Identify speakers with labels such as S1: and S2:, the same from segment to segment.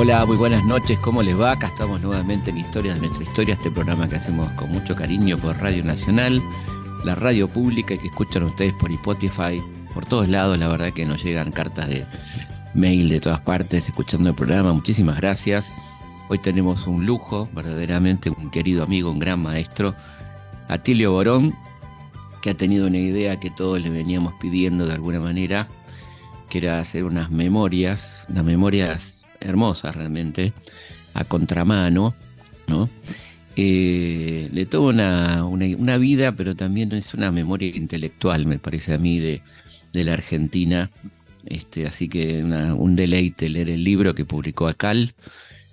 S1: Hola, muy buenas noches, ¿cómo les va? Acá estamos nuevamente en Historias de nuestra historia, este programa que hacemos con mucho cariño por Radio Nacional, la radio pública que escuchan ustedes por Spotify, por todos lados, la verdad que nos llegan cartas de mail de todas partes escuchando el programa, muchísimas gracias. Hoy tenemos un lujo, verdaderamente un querido amigo, un gran maestro, Atilio Borón, que ha tenido una idea que todos le veníamos pidiendo de alguna manera, que era hacer unas memorias, unas memorias hermosa realmente, a contramano, ¿no? Eh, le toma una, vida, pero también es una memoria intelectual, me parece a mí, de, la Argentina. Este, así que un deleite leer el libro que publicó Acal,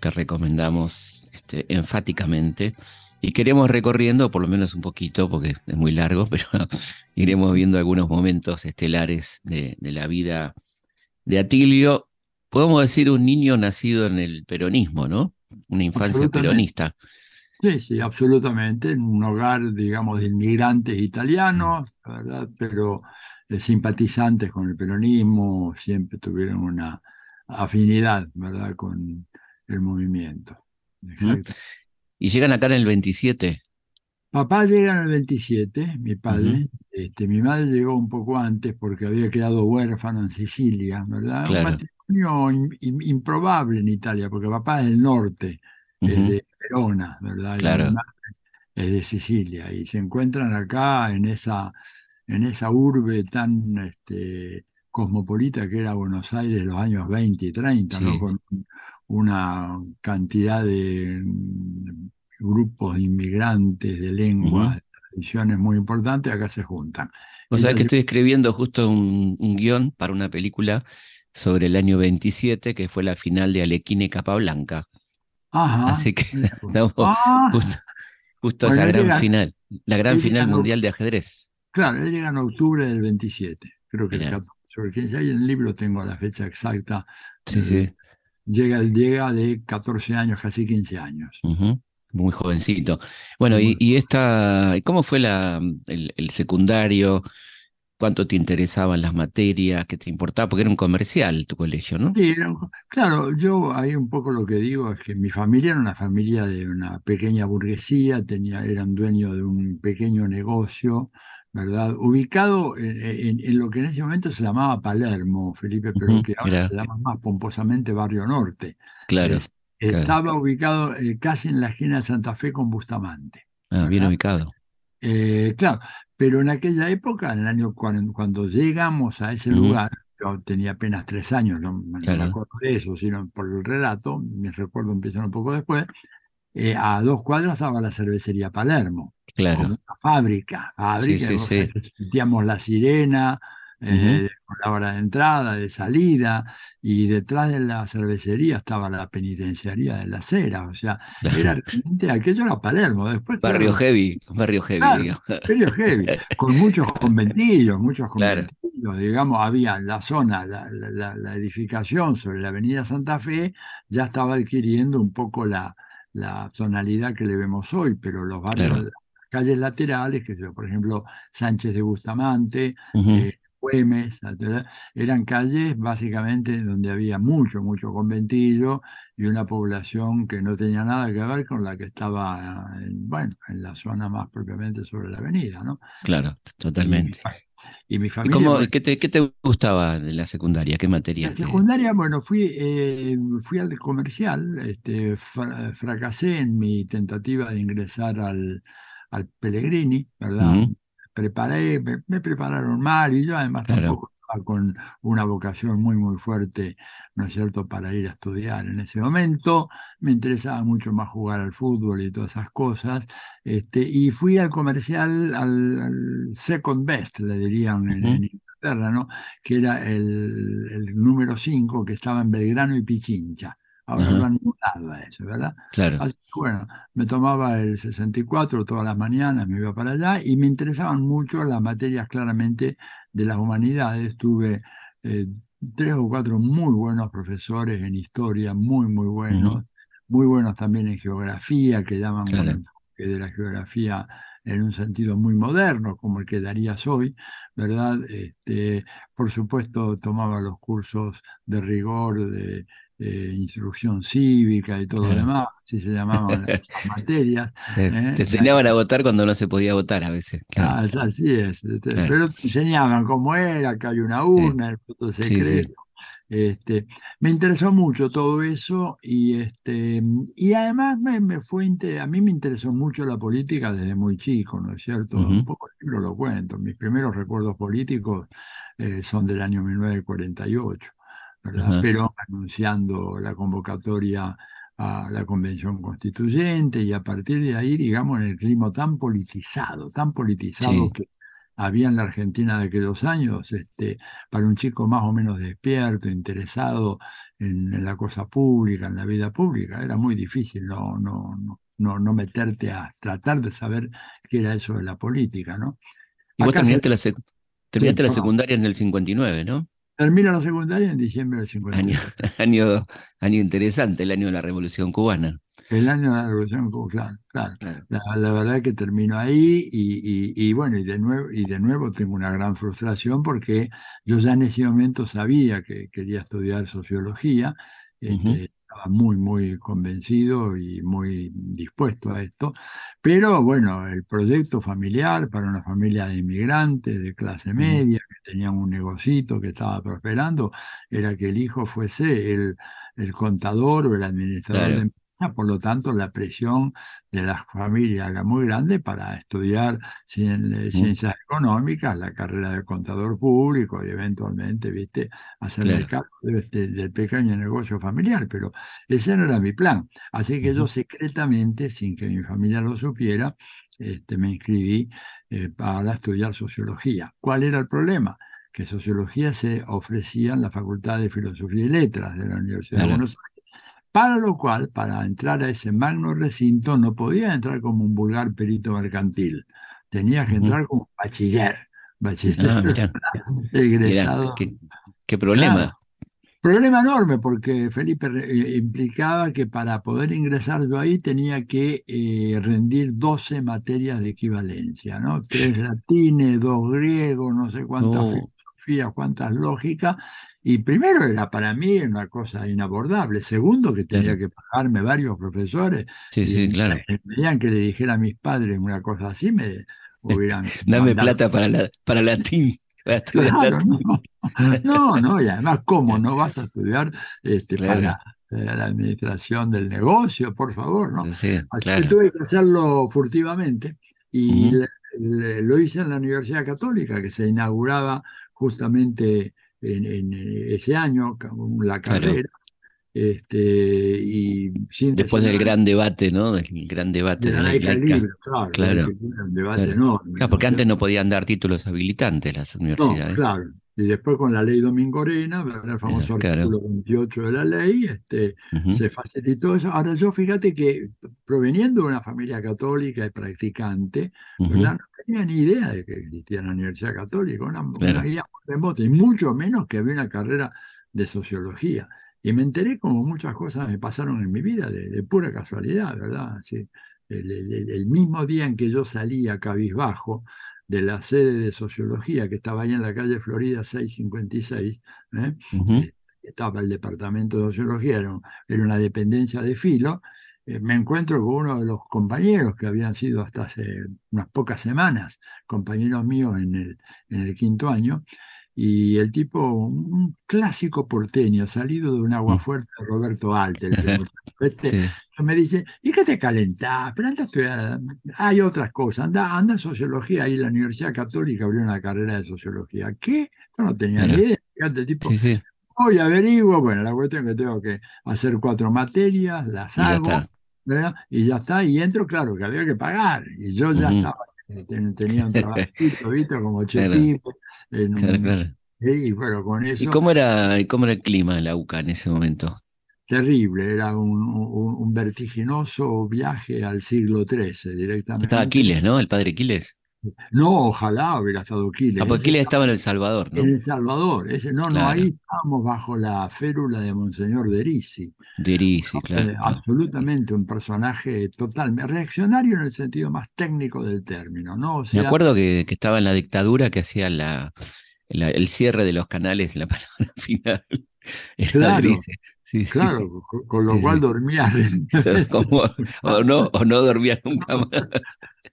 S1: que recomendamos este, enfáticamente. Y queremos recorriendo, por lo menos un poquito, porque es muy largo, pero iremos viendo algunos momentos estelares de la vida de Atilio podemos decir un niño nacido en el peronismo, ¿no? Una infancia peronista.
S2: Sí, sí, absolutamente, en un hogar, digamos, de inmigrantes italianos, ¿verdad? Pero eh, simpatizantes con el peronismo, siempre tuvieron una afinidad, ¿verdad?, con el movimiento.
S1: Y llegan acá en el 27.
S2: Papá llega en el 27, mi padre. este, mi madre llegó un poco antes porque había quedado huérfano en Sicilia, ¿verdad?
S1: Claro
S2: improbable en Italia, porque papá es del norte, es de Verona, ¿verdad?
S1: Claro.
S2: es de Sicilia, y se encuentran acá en esa, en esa urbe tan este, cosmopolita que era Buenos Aires en los años 20 y 30, ¿no? con una cantidad de mm, grupos de inmigrantes, de lenguas, de tradiciones muy importantes, acá se juntan.
S1: O sea que estoy escribiendo justo un, un guion para una película sobre el año 27, que fue la final de Alequine Capablanca.
S2: Ajá.
S1: Así que estamos ah. justo, a esa gran final, la gran final mundial de ajedrez.
S2: Claro, él llega en octubre del 27, creo que el sobre 15, ahí en el libro tengo la fecha exacta.
S1: Sí, sí.
S2: Llega, llega de 14 años, casi 15 años.
S1: Muy jovencito. Bueno, y, y, esta, ¿cómo fue la, el secundario? Cuánto te interesaban las materias, qué te importaba, porque era un comercial tu colegio, ¿no?
S2: Sí, claro, yo ahí un poco lo que digo es que mi familia era una familia de una pequeña burguesía, tenía, eran dueños de un pequeño negocio, ¿verdad? Ubicado en, lo que en ese momento se llamaba Palermo, Felipe, pero que ahora se llama más pomposamente Barrio Norte.
S1: Claro.
S2: Estaba ubicado eh, casi en la esquina de Santa Fe con Bustamante.
S1: Ah, bien ubicado.
S2: Eh, claro, pero en aquella época, en el año cuando, llegamos a ese lugar, yo tenía apenas tres años, no, me acuerdo de eso, sino por el relato, mis recuerdos empiezan un poco después, eh, a dos cuadras estaba la cervecería Palermo.
S1: Claro.
S2: Una fábrica, fábrica, sentíamos la sirena, eh, con la hora de entrada, de salida, y detrás de la cervecería estaba la penitenciaría de la Cera, o sea, era realmente, aquello era Palermo, después...
S1: Barrio heavy, barrio heavy,
S2: Barrio heavy, con muchos conventillos, muchos conventillos, digamos, había la zona, la, la, edificación sobre la avenida Santa Fe, ya estaba adquiriendo un poco la, la tonalidad que le vemos hoy, pero los barrios... calles laterales, que por ejemplo Sánchez de Bustamante, Güemes, eran calles básicamente donde había mucho, mucho conventillo y una población que no tenía nada que ver con la que estaba en, bueno, en la zona más propiamente sobre la avenida, ¿no?
S1: Claro, totalmente.
S2: Y, mi familia...
S1: qué, te, gustaba de la secundaria? ¿Qué materia?
S2: La secundaria, bueno, fui, eh, fui al comercial, este, fracasé en mi tentativa de ingresar al, al Pellegrini, ¿verdad? Preparé, me, prepararon mal y yo además tampoco estaba con una vocación muy, muy fuerte, ¿no es cierto?, para ir a estudiar en ese momento. Me interesaba mucho más jugar al fútbol y todas esas cosas. Este, y fui al comercial, al, second best, le dirían en, Inglaterra, ¿no? Que era el, el número 5 que estaba en Belgrano y Pichincha. Ahora no han mudado a eso, ¿verdad?
S1: Claro.
S2: Así que, bueno, me tomaba el 64 todas las mañanas, me iba para allá y me interesaban mucho las materias claramente de las humanidades. Tuve eh, tres o cuatro muy buenos profesores en historia, muy, muy buenos, muy buenos también en geografía, que llaman el enfoque de la geografía en un sentido muy moderno, como el que darías hoy, ¿verdad? Este, por supuesto, tomaba los cursos de rigor de eh, instrucción cívica y todo lo demás, así se llamaban las materias.
S1: Te,
S2: ¿eh?
S1: enseñaban a votar cuando no se podía votar a veces.
S2: Ah, así es, pero te enseñaban cómo era, que hay una urna, el voto secreto. Este, me interesó mucho todo eso y, este, y además me, me fue, a mí me interesó mucho la política desde muy chico, ¿no es cierto? Un poco el libro lo cuento, mis primeros recuerdos políticos eh, son del año 1948 pero anunciando la convocatoria a la convención constituyente y a partir de ahí, digamos, en el clima tan politizado, tan politizado que había en la Argentina de aquellos años, este, para un chico más o menos despierto, interesado en, la cosa pública, en la vida pública, era muy difícil no, no, no, no, meterte a tratar de saber qué era eso de la política, ¿no?
S1: Y vos terminaste, la, terminaste la secundaria en el 59, ¿no?
S2: Termina la secundaria en diciembre del 50.
S1: Año, año, interesante, el año de la Revolución Cubana.
S2: El año de la Revolución Cubana, claro. La, verdad es que termino ahí y, bueno, y de, nuevo, y de nuevo tengo una gran frustración porque yo ya en ese momento sabía que quería estudiar sociología. Este, muy, muy convencido y muy dispuesto a esto. Pero bueno, el proyecto familiar para una familia de inmigrantes de clase media que tenían un negocito que estaba prosperando era que el hijo fuese el, el contador o el administrador de por lo tanto la presión de las familias era muy grande para estudiar eh, ciencias económicas, la carrera de contador público y eventualmente, viste, hacer el cargo este, del pequeño negocio familiar, pero ese no era mi plan. Así que yo secretamente, sin que mi familia lo supiera, este, me inscribí eh, para estudiar sociología. ¿Cuál era el problema? Que sociología se ofrecía en la Facultad de Filosofía y Letras de la Universidad de Buenos Aires para lo cual, para entrar a ese magno recinto, no podía entrar como un vulgar perito mercantil, tenía que entrar como bachiller, bachiller ah, egresado.
S1: qué, problema.
S2: Problema enorme porque Felipe eh, implicaba que para poder ingresar yo ahí tenía que eh, rendir 12 materias de equivalencia, ¿no? Tres latines, dos griegos, no sé cuántas cuántas lógicas. Y primero era para mí una cosa inabordable. Segundo, que tenía que pagarme varios profesores.
S1: Sí, sí, claro.
S2: Que le dijera a mis padres una cosa así, me hubieran.
S1: Dame plata para, la, para latín.
S2: no. no, y además, ¿cómo no vas a estudiar este, para eh, la administración del negocio? Por favor, ¿no?
S1: Sí, claro.
S2: tuve que hacerlo furtivamente y lo hice en la Universidad Católica, que se inauguraba justamente en, ese año, la carrera. Este, y
S1: Después del gran debate, ¿no? Del gran debate de, la,
S2: claro. claro. debate enorme.
S1: Claro, porque antes no podían dar títulos habilitantes las universidades.
S2: claro, y después con la ley Domingorena, el famoso artículo 28 de la ley, este, se facilitó eso. Ahora yo fíjate que proveniendo de una familia católica y practicante, no tenía ni idea de que existía la Universidad Católica, una, idea muy remota, y mucho menos que había una carrera de sociología. Y me enteré como muchas cosas me pasaron en mi vida de, pura casualidad, ¿verdad? el, mismo día en que yo salía cabizbajo, de la sede de sociología que estaba ahí en la calle Florida 656, ¿eh? eh, estaba el departamento de sociología, era, una dependencia de filo, eh, me encuentro con uno de los compañeros que habían sido hasta hace unas pocas semanas compañeros míos en el, en el quinto año, y el tipo, un clásico porteño, salido de un agua mm. fuerte de Roberto Alter. Este, Me dice, ¿y qué te calentás? Pero anda a estudiar, hay otras cosas, anda, anda a sociología, ahí la Universidad Católica abrió una carrera de sociología. ¿Qué? Yo no tenía ni idea. Fíjate, tipo, hoy averiguo, bueno, la cuestión es que tengo que hacer cuatro materias, las hago, y ya está, y entro, claro, que había que pagar, y yo ya estaba tenía un trabajito, ¿viste? Como chepito. Y bueno, con eso.
S1: ¿Y cómo era, cómo era el clima en la UCA en ese momento?
S2: Terrible, era un, un, vertiginoso viaje al siglo XIII directamente.
S1: Estaba Aquiles, ¿no? El padre Aquiles.
S2: No, ojalá hubiera estado Quiles.
S1: Ah, porque estaba en El Salvador, ¿no?
S2: En El Salvador. Ese, no, no, ahí estábamos bajo la férula de Monseñor Derisi.
S1: Derisi, claro.
S2: Eh, absolutamente un personaje totalmente reaccionario en el sentido más técnico del término, ¿no?
S1: Me acuerdo que, estaba en la dictadura que hacía la, el cierre de los canales, la palabra final.
S2: claro. Claro, con, lo cual dormía.
S1: o, no, o no dormía nunca más.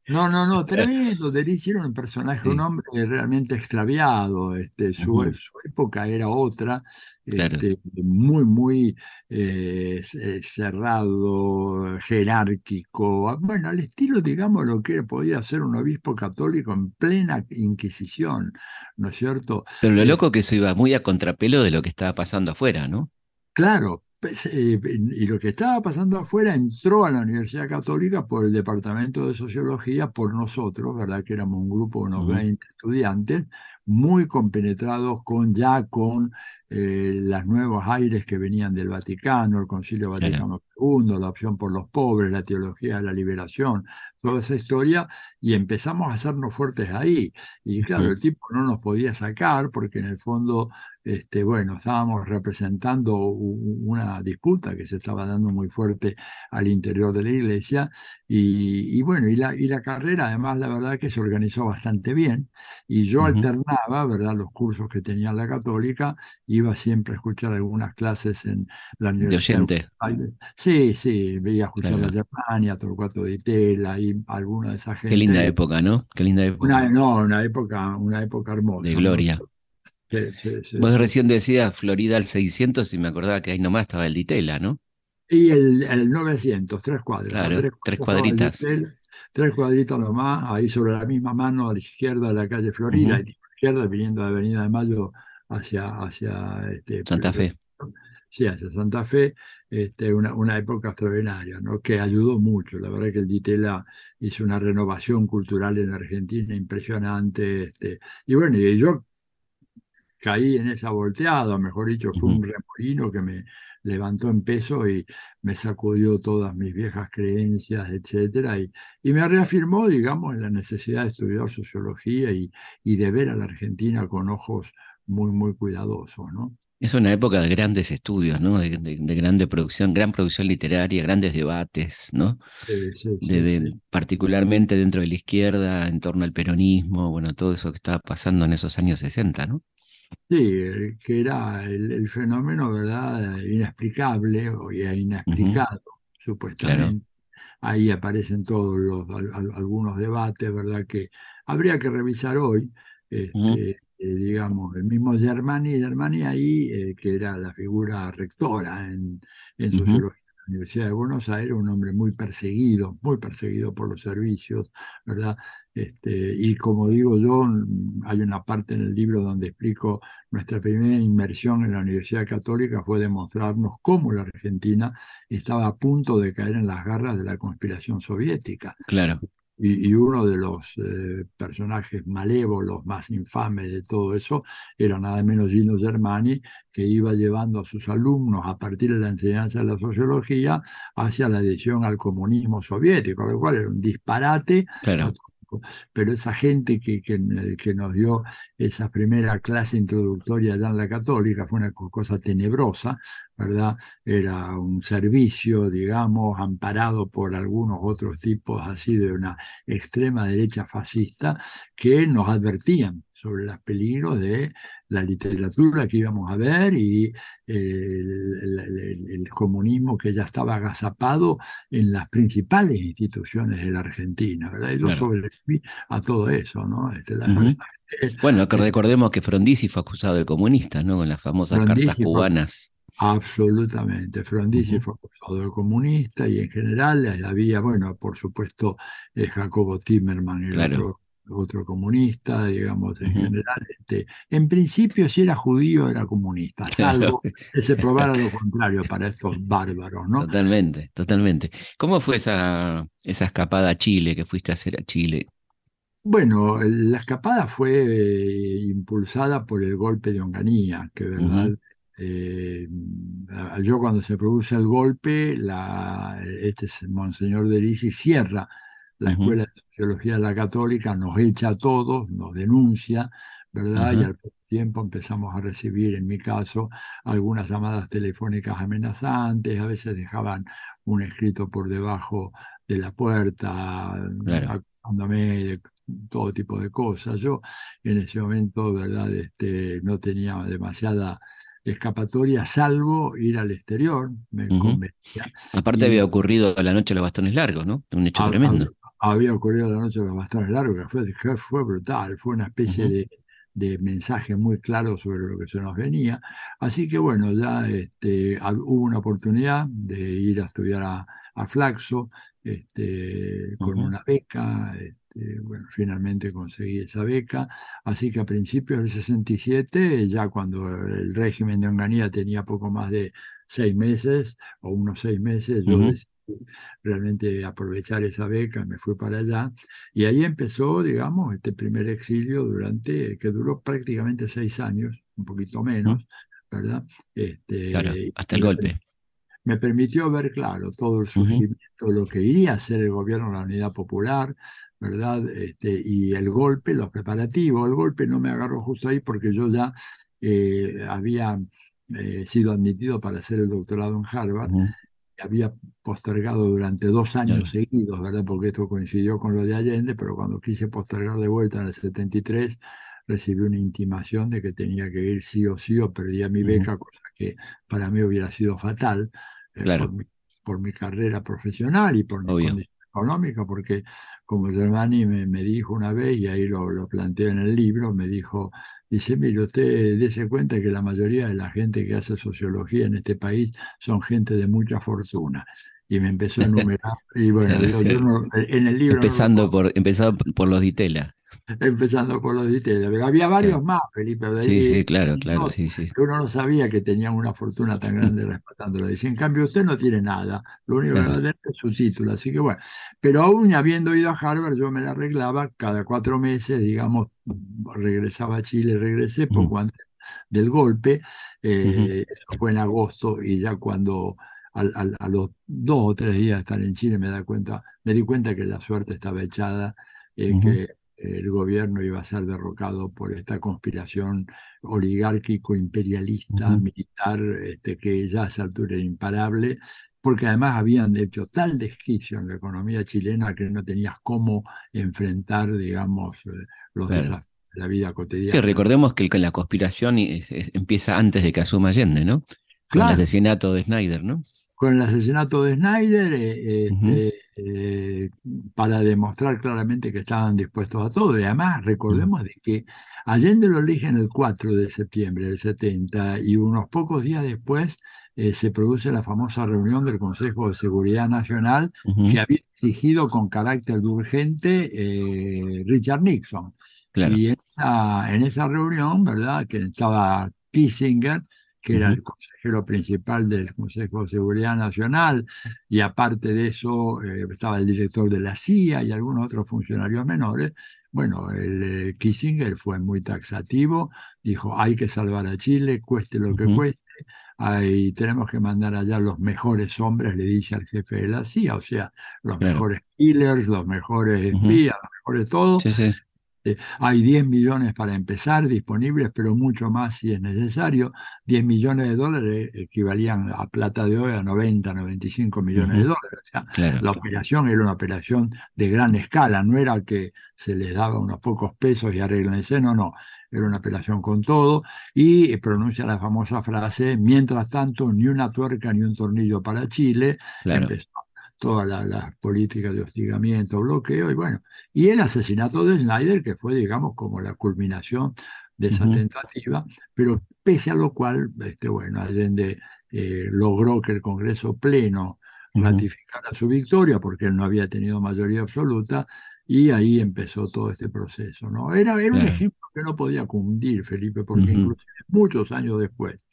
S2: No, no, no, tremendo. Deris era un personaje, un hombre realmente extraviado. Este, su, época era otra, este, muy, muy eh, eh, cerrado, jerárquico. Bueno, al estilo, digamos, lo que podía ser un obispo católico en plena Inquisición, ¿no es cierto?
S1: Pero lo eh, loco que se iba muy a contrapelo de lo que estaba pasando afuera, ¿no?
S2: Claro, pues, eh, y lo que estaba pasando afuera entró a la Universidad Católica por el Departamento de Sociología, por nosotros, ¿verdad? Que éramos un grupo de unos 20 estudiantes, muy compenetrados con ya con eh, los nuevos aires que venían del Vaticano, el Concilio Vaticano II, la opción por los pobres, la teología de la liberación, toda esa historia, y empezamos a hacernos fuertes ahí. Y claro, el tipo no nos podía sacar porque en el fondo, este, bueno, estábamos representando una disputa que se estaba dando muy fuerte al interior de la iglesia, y, bueno, y la, y la carrera además la verdad que se organizó bastante bien, y yo alternaba, ¿verdad?, los cursos que tenía la católica, iba siempre a escuchar algunas clases en la universidad.
S1: De
S2: Sí, sí, veía a escuchar la Germania, Torcuato de Tela y alguna de esas gente.
S1: Qué linda época, ¿no? Qué linda época.
S2: Una, no, una época, una época hermosa.
S1: De gloria. Vos recién decías Florida al 600 y me acordaba que ahí nomás estaba el Ditela, ¿no?
S2: Y el, el 900, tres cuadras.
S1: Claro, tres, cuadritas.
S2: tres cuadritas nomás, ahí sobre la misma mano a la izquierda de la calle Florida, a la izquierda viniendo de Avenida de Mayo hacia, hacia este,
S1: Santa Fe
S2: sí, hacia Santa Fe, este, una, una, época extraordinaria, ¿no? que ayudó mucho. La verdad que el Ditela hizo una renovación cultural en Argentina impresionante. Este, y bueno, y yo caí en esa volteada, mejor dicho, fue un remolino que me levantó en peso y me sacudió todas mis viejas creencias, etcétera, y, y me reafirmó, digamos, en la necesidad de estudiar sociología y, y de ver a la Argentina con ojos muy, muy cuidadosos, ¿no?
S1: Es una época de grandes estudios, ¿no? De, grande producción, gran producción literaria, grandes debates, ¿no? particularmente dentro de la izquierda, en torno al peronismo, bueno, todo eso que estaba pasando en esos años 60, ¿no?
S2: Sí, eh, que era el, fenómeno, ¿verdad? Inexplicable o inexplicado, supuestamente. Ahí aparecen todos los, algunos debates, ¿verdad? Que habría que revisar hoy. Este, eh, digamos, el mismo Germani, Germani ahí, eh, que era la figura rectora en, en sociología Universidad de Buenos Aires, un hombre muy perseguido, muy perseguido por los servicios, ¿verdad? Este, y como digo yo, hay una parte en el libro donde explico nuestra primera inmersión en la Universidad Católica fue demostrarnos cómo la Argentina estaba a punto de caer en las garras de la conspiración soviética.
S1: Claro.
S2: Y, uno de los eh, personajes malévolos más infames de todo eso era nada menos Gino Germani, que iba llevando a sus alumnos a partir de la enseñanza de la sociología hacia la adhesión al comunismo soviético, lo cual era un disparate
S1: claro
S2: pero esa gente que, que, que, nos dio esa primera clase introductoria allá en la católica fue una cosa tenebrosa, ¿verdad? Era un servicio, digamos, amparado por algunos otros tipos así de una extrema derecha fascista que nos advertían sobre los peligros de la literatura que íbamos a ver y el, comunismo que ya estaba agazapado en las principales instituciones de la Argentina, ¿verdad? yo sobreviví a todo eso, ¿no? Este,
S1: bueno, que recordemos que Frondizi fue acusado de comunista, ¿no? Con las famosas cartas cubanas.
S2: Absolutamente. Frondizi fue acusado de comunista y en general había, bueno, por supuesto, eh, Jacobo Timerman, el otro otro comunista, digamos, en general. Este, en principio, si era judío, era comunista, salvo que se probara lo contrario para estos bárbaros, ¿no?
S1: Totalmente, totalmente. ¿Cómo fue esa, esa escapada a Chile que fuiste a hacer a Chile?
S2: Bueno, la escapada fue eh, impulsada por el golpe de Onganía, que verdad. Eh, yo cuando se produce el golpe, la, este Monseñor de Lisi cierra la Escuela de Sociología de la Católica nos echa a todos, nos denuncia, ¿verdad? Y al tiempo empezamos a recibir, en mi caso, algunas llamadas telefónicas amenazantes, a veces dejaban un escrito por debajo de la puerta, acusándome de todo tipo de cosas. Yo en ese momento, ¿verdad? Este, no tenía demasiada escapatoria salvo ir al exterior, me convenía.
S1: Aparte había ocurrido la noche de los bastones largos, ¿no? Un hecho tremendo.
S2: Había, ocurrido la noche de los bastones largos, que fue, fue brutal, fue una especie de, de, mensaje muy claro sobre lo que se nos venía. Así que bueno, ya este, hubo una oportunidad de ir a estudiar a, a Flaxo este, con una beca. Este, bueno, finalmente conseguí esa beca. Así que a principios del 67, ya cuando el régimen de Onganía tenía poco más de seis meses o unos seis meses, yo decidí realmente aprovechar esa beca, me fui para allá y ahí empezó, digamos, este primer exilio durante, que duró prácticamente seis años, un poquito menos, ¿verdad?
S1: Este, hasta el golpe
S2: me permitió ver, claro, todo el surgimiento, lo que iría a ser el gobierno de la Unidad Popular, ¿verdad? Este, y el golpe, los preparativos. El golpe no me agarró justo ahí porque yo ya eh, había eh, sido admitido para hacer el doctorado en Harvard. Había postergado durante dos años seguidos, ¿verdad? Porque esto coincidió con lo de Allende, pero cuando quise postergar de vuelta en el 73, recibí una intimación de que tenía que ir sí o sí o perdía mi beca, cosa que para mí hubiera sido fatal eh, por, mi, carrera profesional y por mi condición económica, porque como Germani me, me, dijo una vez, y ahí lo, lo planteé en el libro, me dijo, dice, mire, usted dése cuenta que la mayoría de la gente que hace sociología en este país son gente de mucha fortuna y me empezó a enumerar. Y bueno, en el libro.
S1: Empezando, por, empezando por los Ditela
S2: empezando por los Ditela, pero había varios más, Felipe. De
S1: sí, sí, claro, claro, sí, sí.
S2: Uno no sabía que tenían una fortuna tan grande respetándolo. Dice, en cambio, usted no tiene nada, lo único que va a tener es su título, así que bueno. Pero aún habiendo ido a Harvard, yo me la arreglaba cada cuatro meses, digamos, regresaba a Chile, regresé poco antes del golpe, eh, fue en agosto y ya cuando a los dos o tres días de estar en Chile me, da cuenta, me di cuenta que la suerte estaba echada, eh, que el gobierno iba a ser derrocado por esta conspiración oligárquico-imperialista, militar, este, que ya a esa altura era imparable, porque además habían hecho tal desquicio en la economía chilena que no tenías cómo enfrentar, digamos, eh, los desafíos de la vida cotidiana.
S1: Sí, recordemos que la conspiración empieza antes de que asuma Allende, ¿no? Con el asesinato de Snyder, ¿no?
S2: Con el asesinato de Snyder eh, este, eh, para demostrar claramente que estaban dispuestos a todo. Y además, recordemos de que Allende lo eligen el 4 de septiembre del 70 y unos pocos días después eh, se produce la famosa reunión del Consejo de Seguridad Nacional que había exigido con carácter de urgente Richard Nixon. Y en esa, en esa reunión, ¿verdad? Que estaba Kissinger, que era el consejero principal del Consejo de Seguridad Nacional, y aparte de eso eh, estaba el director de la CIA y algunos otros funcionarios menores. Bueno, el eh, Kissinger fue muy taxativo, dijo, hay que salvar a Chile, cueste lo que cueste, ahí tenemos que mandar allá los mejores hombres, le dice al jefe de la CIA, o sea, los mejores killers, los mejores espías, los mejores todo. Sí, sí. Eh, hay 10 millones para empezar disponibles, pero mucho más si es necesario. 10 millones de dólares equivalían a plata de hoy a 90, 95 millones de dólares. O sea, la operación era una operación de gran escala, no era que se les daba unos pocos pesos y arreglense, no, no, era una operación con todo. Y pronuncia la famosa frase, mientras tanto, ni una tuerca ni un tornillo para Chile. Empezó toda la, política de hostigamiento, bloqueo, y bueno, y el asesinato de Snyder, que fue, digamos, como la culminación de esa tentativa, pero pese a lo cual, este, bueno, Allende eh, logró que el Congreso pleno ratificara su victoria, porque él no había tenido mayoría absoluta, y ahí empezó todo este proceso, ¿no? Era, era un ejemplo que no podía cundir, Felipe, porque incluso muchos años después,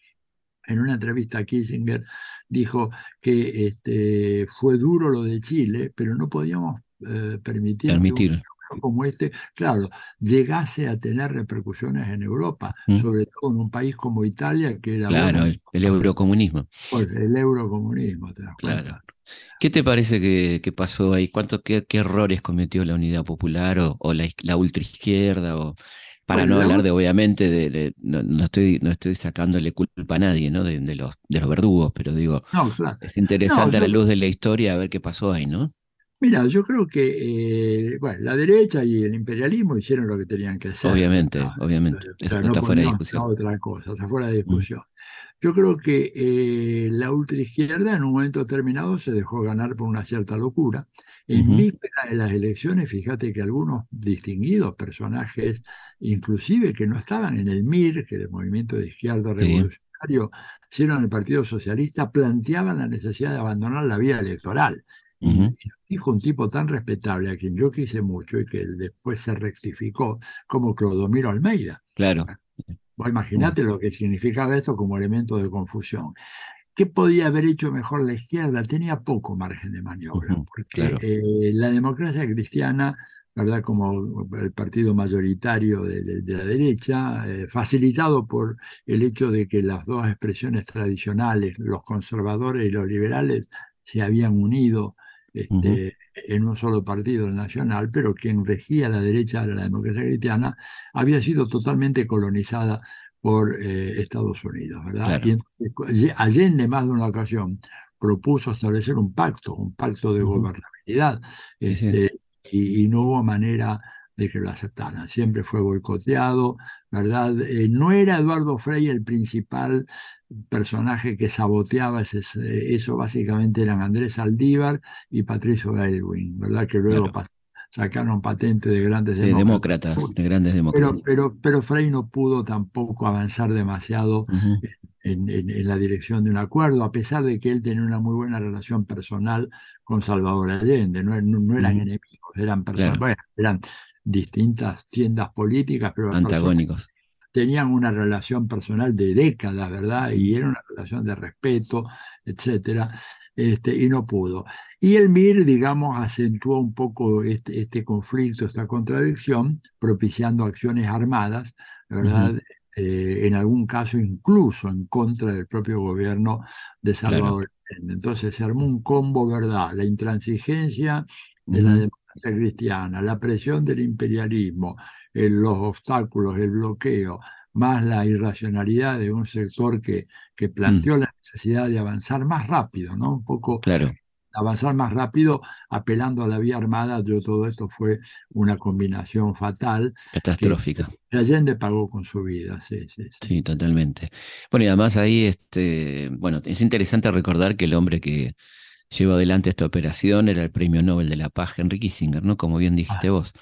S2: en una entrevista a Kissinger dijo que este, fue duro lo de Chile, pero no podíamos eh, permitir,
S1: permitir.
S2: Que como este, claro, llegase a tener repercusiones en Europa, mm. sobre todo en un país como Italia, que era...
S1: Claro, el, eurocomunismo.
S2: Pues, el eurocomunismo, te das cuenta.
S1: ¿Qué te parece que, pasó ahí? ¿Cuánto, qué, errores cometió la Unidad Popular o, o la, la ultraizquierda? O, para no hablar de, obviamente, de, no, estoy, no estoy sacándole culpa a nadie, ¿no? De, los, de los verdugos, pero digo, es interesante a la luz de la historia ver qué pasó ahí, ¿no?
S2: Mira, yo creo que eh, bueno, la derecha y el imperialismo hicieron lo que tenían que hacer.
S1: Obviamente, obviamente. Eso está fuera de discusión.
S2: Otra cosa, está fuera de discusión. Yo creo que eh, la ultraizquierda en un momento determinado se dejó ganar por una cierta locura. En víspera de las elecciones, fíjate que algunos distinguidos personajes, inclusive que no estaban en el MIR, que era el Movimiento de Izquierda Revolucionario, sino en el Partido Socialista, planteaban la necesidad de abandonar la vía electoral. Y dijo un tipo tan respetable a quien yo quise mucho y que después se rectificó como Clodomiro Almeida.
S1: Claro.
S2: Imagínate lo que significaba eso como elemento de confusión. ¿Qué podía haber hecho mejor la izquierda? Tenía poco margen de maniobra, porque eh, la democracia cristiana, ¿verdad? como el partido mayoritario de, la derecha, eh, facilitado por el hecho de que las dos expresiones tradicionales, los conservadores y los liberales, se habían unido este, en un solo partido, nacional, pero quien regía la derecha de la democracia cristiana había sido totalmente colonizada por eh, Estados Unidos, ¿verdad? Y Allende, más de una ocasión, propuso establecer un pacto, un pacto de gobernabilidad, este, y, no hubo manera de que lo aceptaran. Siempre fue boicoteado, ¿verdad? Eh, no era Eduardo Frei el principal personaje que saboteaba ese, eso, básicamente eran Andrés Aldívar y Patricio Gailwin, ¿verdad? Que luego sacaron patente de grandes
S1: demócratas. De grandes demócratas.
S2: Pero, pero, pero Frei no pudo tampoco avanzar demasiado en, en, la dirección de un acuerdo, a pesar de que él tenía una muy buena relación personal con Salvador Allende, no, no, eran enemigos, eran personas, bueno, eran distintas tiendas políticas, pero
S1: antagónicos.
S2: Tenían una relación personal de décadas, ¿verdad? Y era una relación de respeto, etcétera, este, y no pudo. Y el MIR, digamos, acentuó un poco este, este conflicto, esta contradicción, propiciando acciones armadas, ¿verdad? Eh, en algún caso incluso en contra del propio gobierno de Salvador. Entonces se armó un combo, ¿verdad? La intransigencia de la democracia cristiana, la presión del imperialismo, los obstáculos, el bloqueo, más la irracionalidad de un sector que, que planteó mm. la necesidad de avanzar más rápido, ¿no? Un poco
S1: claro.
S2: avanzar más rápido apelando a la vía armada. Yo, todo esto fue una combinación fatal.
S1: Catastrófica.
S2: Que Allende pagó con su vida, sí, sí, sí.
S1: Sí, totalmente. Bueno, y además ahí, este, bueno, es interesante recordar que el hombre que llevó adelante esta operación era el Premio Nobel de la Paz, Henry Kissinger, ¿no? Como bien dijiste ah, vos.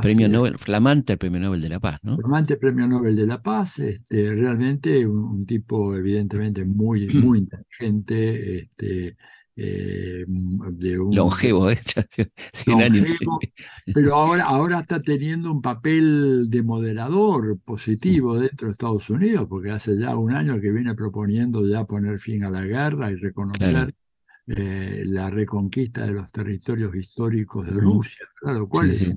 S1: Premio Nobel, flamante Premio Nobel de la Paz, ¿no?
S2: Flamante Premio Nobel de la Paz, este, realmente un, tipo evidentemente muy, muy inteligente, este,
S1: eh, de un... Longevo, ¿eh? 100 años.
S2: Pero ahora, ahora está teniendo un papel de moderador positivo dentro de Estados Unidos, porque hace ya un año que viene proponiendo ya poner fin a la guerra y reconocer eh, la reconquista de los territorios históricos de Rusia, lo cual es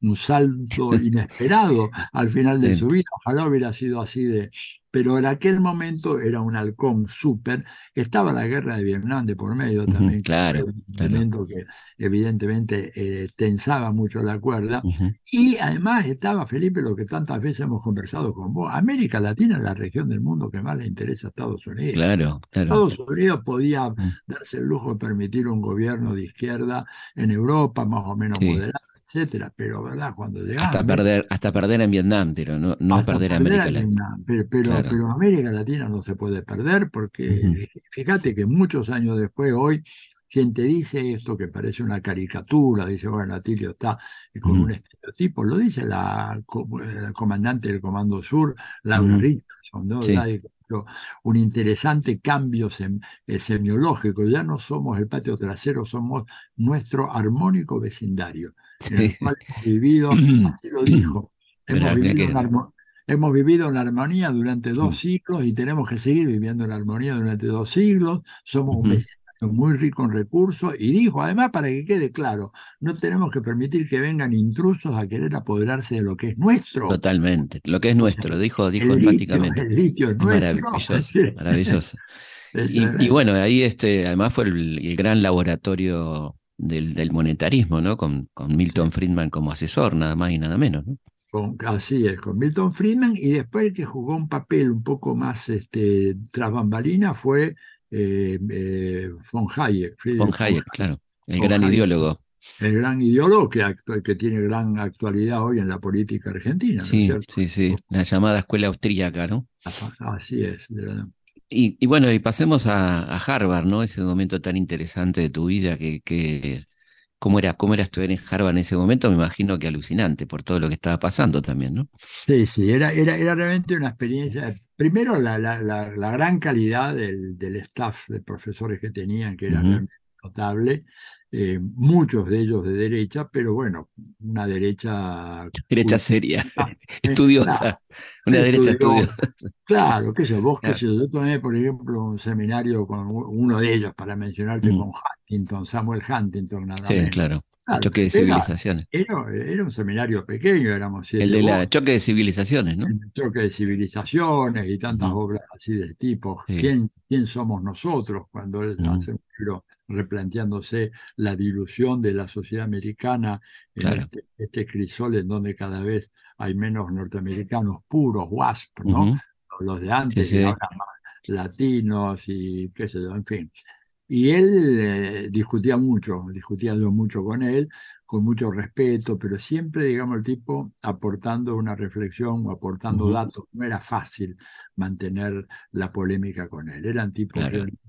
S2: un salto inesperado al final de su vida. Ojalá hubiera sido así de, pero en aquel momento era un halcón súper. Estaba la guerra de Vietnam de por medio también,
S1: claro,
S2: un elemento que evidentemente eh, tensaba mucho la cuerda. Y además estaba, Felipe, lo que tantas veces hemos conversado con vos, América Latina es la región del mundo que más le interesa a Estados Unidos.
S1: Claro, claro.
S2: Estados Unidos podía darse el lujo de permitir un gobierno de izquierda en Europa, más o menos moderado etcétera, pero verdad, cuando llegamos
S1: hasta perder, hasta perder en Vietnam, pero no, no perder, en América Latina.
S2: Pero, pero, América Latina no se puede perder porque fíjate que muchos años después, hoy, quien te dice esto que parece una caricatura, dice, bueno, Atilio está con un estereotipo, lo dice la, comandante del Comando Sur, Laura Richardson, ¿no? un interesante cambio eh, semiológico. Ya no somos el patio trasero, somos nuestro armónico vecindario hemos vivido, así lo dijo, hemos vivido, en armonía durante dos siglos y tenemos que seguir viviendo en armonía durante dos siglos. Somos un muy rico en recursos y dijo, además, para que quede claro, no tenemos que permitir que vengan intrusos a querer apoderarse de lo que es nuestro.
S1: Totalmente, lo que es nuestro, dijo, dijo enfáticamente. Maravilloso, maravilloso. y, bueno, ahí este, además fue el gran laboratorio del, monetarismo, ¿no? Con, con Milton Friedman como asesor, nada más y nada menos, ¿no?
S2: Con, así es, con Milton Friedman, y después el que jugó un papel un poco más este, tras bambalina fue eh, eh, von Hayek.
S1: von Hayek, claro, el gran ideólogo.
S2: el gran ideólogo que, que tiene gran actualidad hoy en la política argentina.
S1: Sí, sí, sí, la llamada escuela austríaca, ¿no?
S2: Así es.
S1: Y, y, bueno, y pasemos a, Harvard, ¿no? Ese momento tan interesante de tu vida que, que cómo era, cómo era estudiar en Harvard en ese momento, me imagino que alucinante por todo lo que estaba pasando también, ¿no?
S2: Sí, sí, era, era, era realmente una experiencia. Primero, la, la, la, gran calidad del, del, staff de profesores que tenían, que era realmente notable, eh, muchos de ellos de derecha, pero bueno, una derecha...
S1: Derecha seria, estudiosa, una derecha estudiosa.
S2: Claro, qué sé vos, qué sé yo, tomé, por ejemplo, un seminario con uno de ellos, para mencionarte, con Huntington, Samuel Huntington, nada
S1: Sí, claro. Choque de civilizaciones.
S2: Era, era, un seminario pequeño, éramos
S1: El de la choque de civilizaciones, ¿no?
S2: El choque de civilizaciones y tantas obras así de tipo. ¿Quién, ¿Quién somos nosotros? Cuando él hace un libro replanteándose la dilución de la sociedad americana en este, este, crisol en donde cada vez hay menos norteamericanos puros, WASP, ¿no? Los de antes, y ahora más latinos y qué sé yo, en fin. Y él eh, discutía mucho, discutía mucho con él, con mucho respeto, pero siempre, digamos, el tipo aportando una reflexión o aportando datos. No era fácil mantener la polémica con él. Eran tipos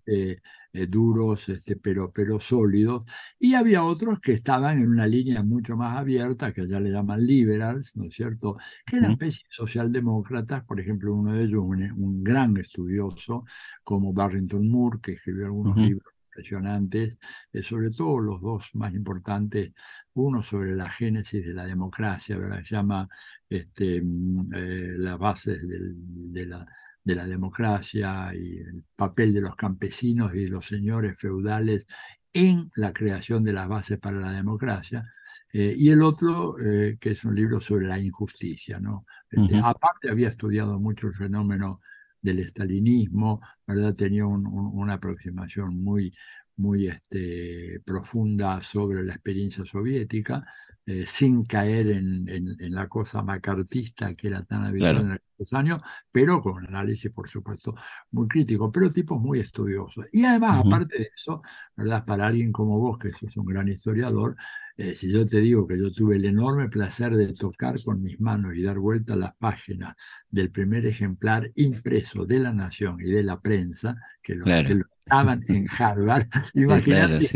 S2: eh, duros, este, pero, pero sólidos. Y había otros que estaban en una línea mucho más abierta, que ya le llaman liberals, ¿no es cierto? Que eran especies socialdemócratas, por ejemplo, uno de ellos, un, gran estudioso como Barrington Moore, que escribió algunos libros impresionantes, eh, sobre todo los dos más importantes, uno sobre la génesis de la democracia, ¿verdad? se llama este, mm, eh, las bases de, la, de la democracia y el papel de los campesinos y los señores feudales en la creación de las bases para la democracia, eh, y el otro, que es un libro sobre la injusticia. ¿no? Este, aparte había estudiado mucho el fenómeno del estalinismo, ¿verdad? Tenía una aproximación muy, muy este, profunda sobre la experiencia soviética, eh, sin caer en, en, la cosa macartista que era tan habitual en aquellos años, pero con un análisis, por supuesto, muy crítico, pero tipos muy estudiosos. Y además, aparte de eso, ¿verdad? para alguien como vos, que sos un gran historiador, eh, si yo te digo que yo tuve el enorme placer de tocar con mis manos y dar vuelta a las páginas del primer ejemplar impreso de La Nación y de la prensa, que lo, estaban en Harvard, imagínate,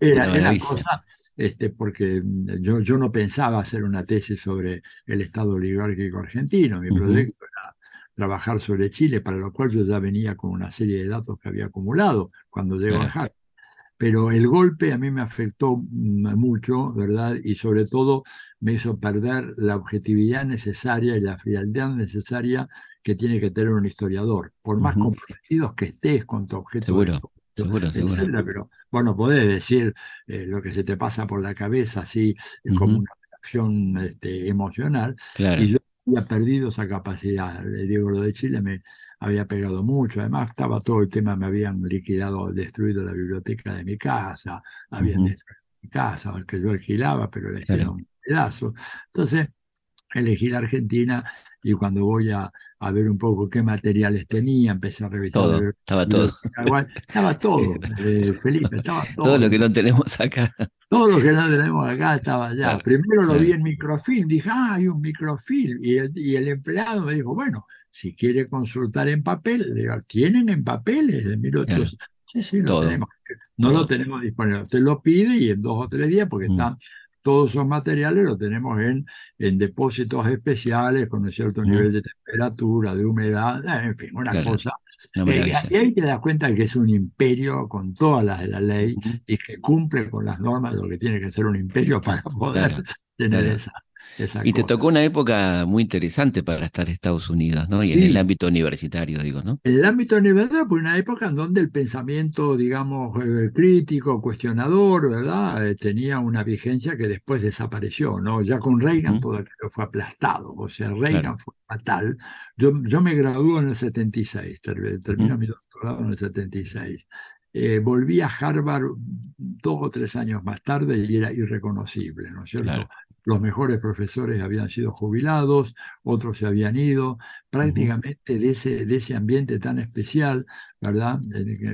S2: era, era cosa, este, porque yo, yo no pensaba hacer una tesis sobre el Estado oligárquico argentino, mi proyecto era trabajar sobre Chile, para lo cual yo ya venía con una serie de datos que había acumulado cuando llego a Harvard pero el golpe a mí me afectó mm, mucho, ¿verdad? Y sobre todo me hizo perder la objetividad necesaria y la frialdad necesaria que tiene que tener un historiador, por más comprometidos que estés con tu objeto.
S1: Seguro. Seguro, seguro.
S2: Pero bueno, podés decir eh, lo que se te pasa por la cabeza así como una reacción este, emocional.
S1: Claro.
S2: Y yo había perdido esa capacidad. Le digo, lo de Chile me, había pegado mucho. Además, estaba todo el tema, me habían liquidado, destruido la biblioteca de mi casa, habían destruido mi casa, que yo alquilaba, pero le hicieron un pedazo. Entonces, elegí la Argentina y cuando voy a, a, ver un poco qué materiales tenía, empecé a revisar.
S1: Todo, estaba todo.
S2: estaba todo, eh, Felipe, estaba todo.
S1: Todo lo que no tenemos acá.
S2: Todo lo que no tenemos acá estaba allá. Primero lo vi en microfilm, dije, ah, hay un microfilm. Y el, y el empleado me dijo, bueno, si quiere consultar en papel, digo, ¿tienen en papeles de 1800? Sí, sí, lo tenemos. No lo tenemos disponible. Usted lo pide y en dos o tres días, porque mm. están todos esos materiales los tenemos en, en depósitos especiales con un cierto nivel de temperatura, de humedad, en fin, una cosa. Eh, y ahí te das cuenta que es un imperio con todas las de la ley y que cumple con las normas de lo que tiene que ser un imperio para poder tener esa,
S1: y te tocó una época muy interesante para estar en Estados Unidos, ¿no? Y en el ámbito universitario, digo, ¿no?
S2: En el ámbito universitario, pues una época en donde el pensamiento, digamos, eh, crítico, cuestionador, ¿verdad? Eh, tenía una vigencia que después desapareció, ¿no? Ya con Reagan todo aquello fue aplastado, o sea, Reagan fue fatal. Yo, yo me gradué en el 76, terminé mi doctorado en el 76. Eh, volví a Harvard dos o tres años más tarde y era irreconocible, ¿no es cierto? Los mejores profesores habían sido jubilados, otros se habían ido, prácticamente de, ese, de ese ambiente tan especial, ¿verdad?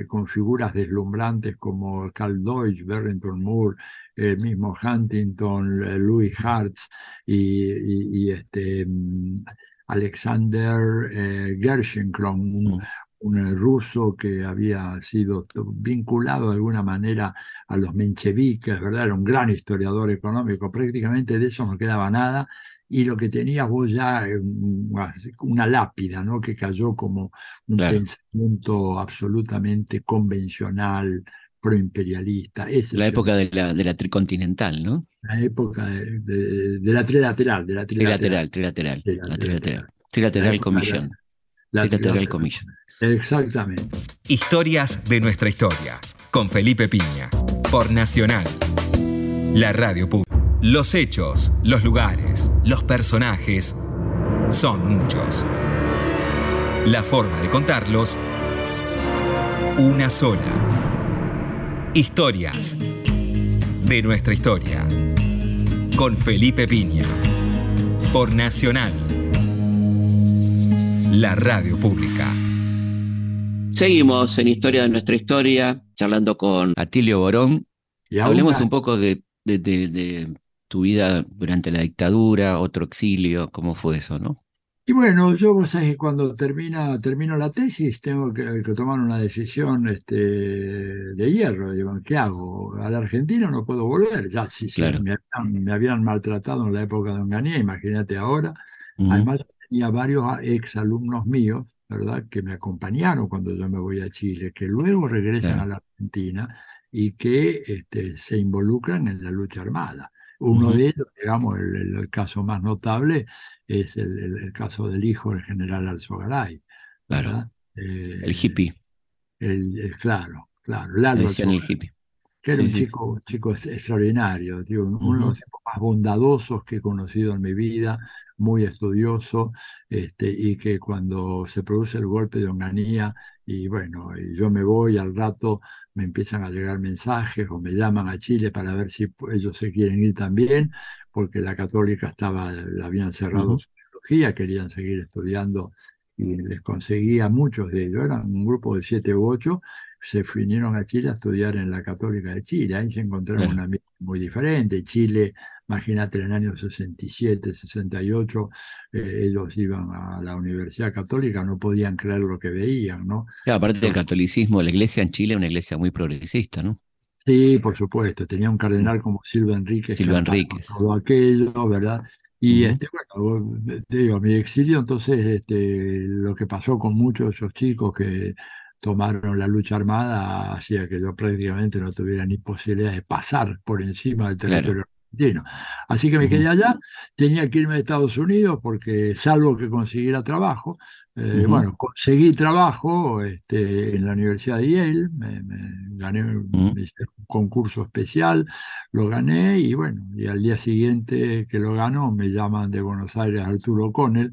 S2: con figuras deslumbrantes como Carl Deutsch, Barrington Moore, el mismo Huntington, eh, Louis Hartz y, este, mm, Alexander eh, ruso que había sido vinculado de alguna manera a los mencheviques, ¿verdad? Era un gran historiador económico, prácticamente de eso no quedaba nada, y lo que tenía vos ya una lápida, ¿no? Que cayó como un pensamiento absolutamente convencional, proimperialista.
S1: la época de la, de la tricontinental, ¿no?
S2: La época de, la trilateral, de la
S1: trilateral. Trilateral, trilateral. trilateral. Trilateral
S2: trilateral Commission. Exactamente.
S3: Historias de nuestra historia, con Felipe Piña, por Nacional, la radio pública. Los hechos, los lugares, los personajes son muchos. La forma de contarlos, una sola. Historias de nuestra historia, con Felipe Piña, por Nacional, la radio pública.
S1: Seguimos en Historia de nuestra historia, charlando con Atilio Borón. Y Hablemos un poco de, tu vida durante la dictadura, otro exilio, ¿cómo fue eso, no?
S2: Y bueno, yo vos sabés que cuando termina, termino la tesis tengo que, tomar una decisión este, de hierro. Digo, ¿qué hago? A la Argentina no puedo volver. Ya sí, sí me, habían, maltratado en la época de Onganía, imagínate ahora. Además tenía varios ex alumnos míos ¿verdad? que me acompañaron cuando yo me voy a Chile, que luego regresan a la Argentina y que este, se involucran en la lucha armada. Uno de ellos, digamos, el, caso más notable es el, caso del hijo del general Alzogaray.
S1: Claro. el hippie.
S2: El, claro, claro. El,
S1: el hippie
S2: que era un chico, chico extraordinario, uno de los tipos más bondadosos que he conocido en mi vida, muy estudioso, este, y que cuando se produce el golpe de Onganía, y bueno, y yo me voy al rato, me empiezan a llegar mensajes o me llaman a Chile para ver si ellos se quieren ir también, porque la católica estaba, la habían cerrado su teología, querían seguir estudiando y les conseguía muchos de ellos, eran un grupo de siete u ocho, se vinieron a Chile a estudiar en la Católica de Chile. Ahí se encontraron una vida muy diferente. Chile, imagínate, en el año 67, 68, eh, ellos iban a la Universidad Católica, no podían creer lo que veían, ¿no?
S1: aparte del catolicismo, la iglesia en Chile es una iglesia muy progresista, ¿no?
S2: Sí, por supuesto. Tenía un cardenal como Silva Enríquez.
S1: Silva Enríquez.
S2: Todo aquello, ¿verdad? Y este, bueno, te digo, mi exilio, entonces, este, lo que pasó con muchos de esos chicos que tomaron la lucha armada hacía que yo prácticamente no tuviera ni posibilidad de pasar por encima del territorio argentino. Así que me quedé allá, tenía que irme a Estados Unidos porque salvo que consiguiera trabajo, eh, bueno, conseguí trabajo este, en la Universidad de Yale, me, gané un concurso especial, lo gané y bueno, y al día siguiente que lo ganó me llaman de Buenos Aires Arturo Connell,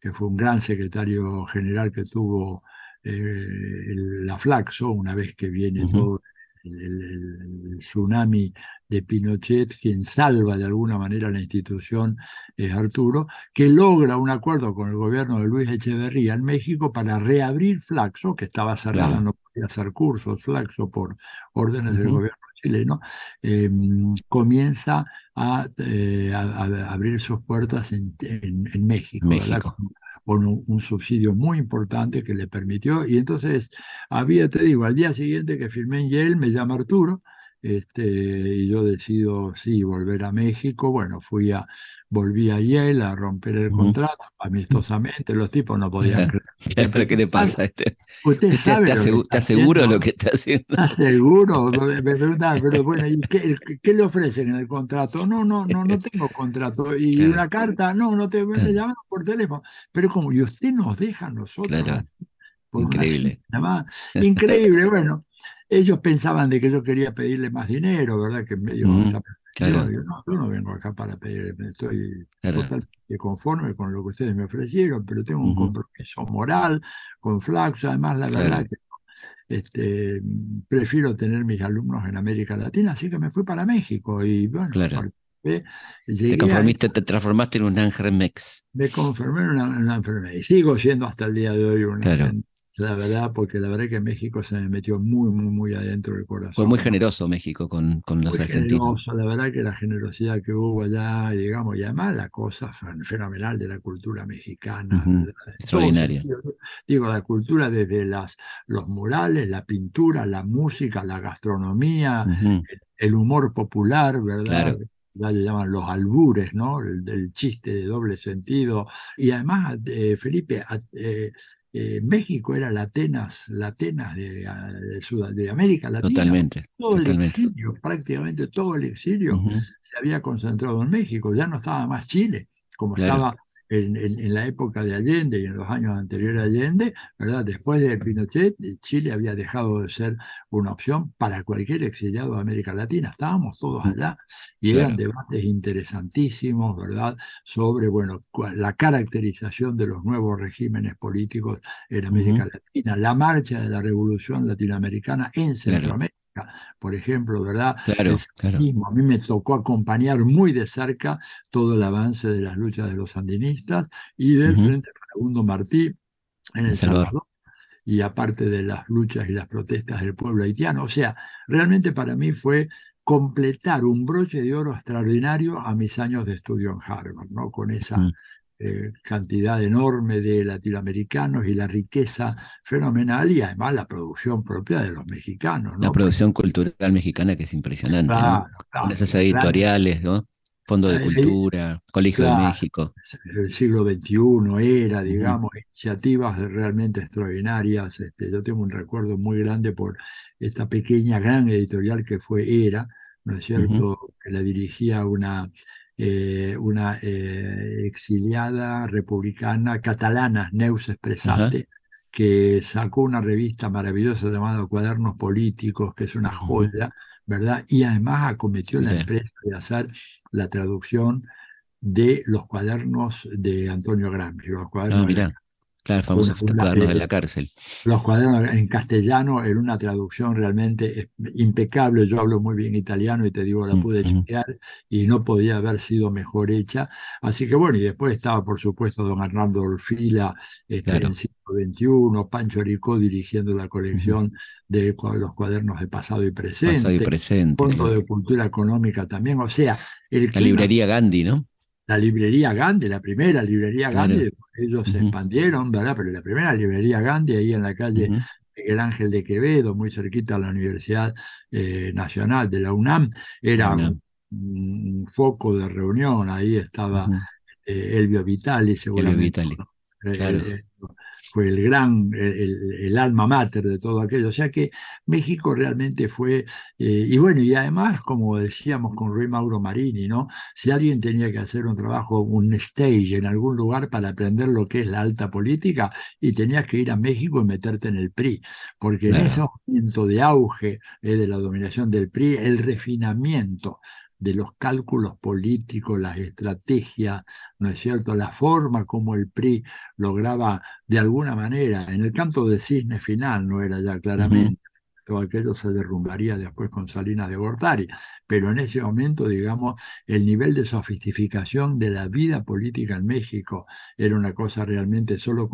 S2: que fue un gran secretario general que tuvo eh, la Flaxo, una vez que viene todo el, tsunami de Pinochet, quien salva de alguna manera la institución es Arturo, que logra un acuerdo con el gobierno de Luis Echeverría en México para reabrir Flaxo, que estaba cerrada, no podía hacer cursos Flaxo por órdenes del gobierno chileno, em, comienza eh, a, abrir sus puertas en, México.
S1: México
S2: con un, subsidio muy importante que le permitió. Y entonces había, te digo, al día siguiente que firmé en Yale, me llama Arturo, este, y yo decido, sí, volver a México. Bueno, fui a, volví a Yale a romper el contrato amistosamente. Los tipos no podían
S1: creer. ¿Pero qué le pasa a este?
S2: Usted sabe.
S1: ¿Está, seguro de lo que está haciendo?
S2: ¿Está seguro? Me preguntaban, pero bueno, ¿y qué, qué, le ofrecen en el contrato? No, no, no, no tengo contrato. ¿Y una carta? No, no te me llaman por teléfono. Pero como, y usted nos deja a nosotros.
S1: Claro. Increíble.
S2: Increíble, bueno ellos pensaban de que yo quería pedirle más dinero, ¿verdad? Que medio... Mm, no, yo no vengo acá para pedir, estoy totalmente conforme con lo que ustedes me ofrecieron, pero tengo un compromiso moral con Flaxo, además la verdad que este, prefiero tener mis alumnos en América Latina, así que me fui para México y bueno,
S1: te conformiste, te transformaste en un ángel mex.
S2: Me conformé en una, enfermedad y sigo siendo hasta el día de hoy un claro la verdad, porque la verdad que México se me metió muy, muy, muy adentro del corazón.
S1: Fue muy generoso México con, con los muy argentinos.
S2: Generoso, la verdad que la generosidad que hubo allá, digamos, y además la cosa fenomenal de la cultura mexicana.
S1: Extraordinaria.
S2: Digo, la cultura desde las, los murales, la pintura, la música, la gastronomía, el, humor popular, ¿verdad? ya le llaman los albures, ¿no? El, chiste de doble sentido. Y además, eh, Felipe, eh, eh, México era la Atenas, la Atenas de, de, América Latina.
S1: Totalmente.
S2: Todo el exilio, prácticamente todo el exilio se había concentrado en México. Ya no estaba más Chile, como estaba en, la época de Allende y en los años anteriores a Allende, ¿verdad? después de Pinochet, Chile había dejado de ser una opción para cualquier exiliado de América Latina. Estábamos todos allá y eran debates interesantísimos, ¿verdad? Sobre, bueno, la caracterización de los nuevos regímenes políticos en América Latina, la marcha de la revolución latinoamericana en Centroamérica por ejemplo, ¿verdad?
S1: Claro,
S2: A mí me tocó acompañar muy de cerca todo el avance de las luchas de los sandinistas y del Frente Segundo Martí en El Salvador. Y aparte de las luchas y las protestas del pueblo haitiano. O sea, realmente para mí fue completar un broche de oro extraordinario a mis años de estudio en Harvard, ¿no? Con esa mm. Eh, cantidad enorme de latinoamericanos y la riqueza fenomenal y además la producción propia de los mexicanos.
S1: La producción cultural mexicana que es impresionante, Con esas editoriales, ¿no? Fondo de eh, Cultura, Colegio de México.
S2: El siglo XXI era, digamos, iniciativas realmente extraordinarias. Este, yo tengo un recuerdo muy grande por esta pequeña, gran editorial que fue ERA, ¿no es cierto? Que la dirigía una eh, una eh, exiliada republicana catalana, Neus Expresate, que sacó una revista maravillosa llamada Cuadernos Políticos, que es una joya, ¿verdad? Y además acometió la empresa de hacer la traducción de los cuadernos de Antonio Gramsci, los cuadernos
S1: ah, Claro, famosos cuadernos de la cárcel.
S2: Los cuadernos en castellano, en una traducción realmente impecable. Yo hablo muy bien italiano y te digo, la mm, pude mm. chequear y no podía haber sido mejor hecha. Así que bueno, y después estaba, por supuesto, don Hernando Orfila este, en el siglo XXI, Pancho Aricó dirigiendo la colección de los cuadernos de pasado y presente.
S1: Pasado y presente.
S2: Fondo de Cultura Económica también. O sea, el
S1: La librería Gandhi, ¿no?
S2: la librería Gandhi, la primera librería Gandhi, ellos se expandieron, ¿verdad? Pero la primera librería Gandhi, ahí en la calle El Ángel de Quevedo, muy cerquita a la Universidad eh, Nacional de la UNAM, era un, foco de reunión, ahí estaba eh, Elvio Vitali, seguramente. Elvio Vitali. Eh, fue el gran, el, alma mater de todo aquello. O sea que México realmente fue, eh, y bueno, y además, como decíamos con Rui Mauro Marini, ¿no? Si alguien tenía que hacer un trabajo, un stage en algún lugar para aprender lo que es la alta política, y tenías que ir a México y meterte en el PRI, porque en ese momento de auge eh, de la dominación del PRI, el refinamiento de los cálculos políticos, las estrategias, ¿no es cierto?, la forma como el PRI lograba de alguna manera, en el canto de cisne final no era ya claramente, todo aquello se derrumbaría después con Salinas de Gortari. Pero en ese momento, digamos, el nivel de sofisticación de la vida política en México era una cosa realmente solo,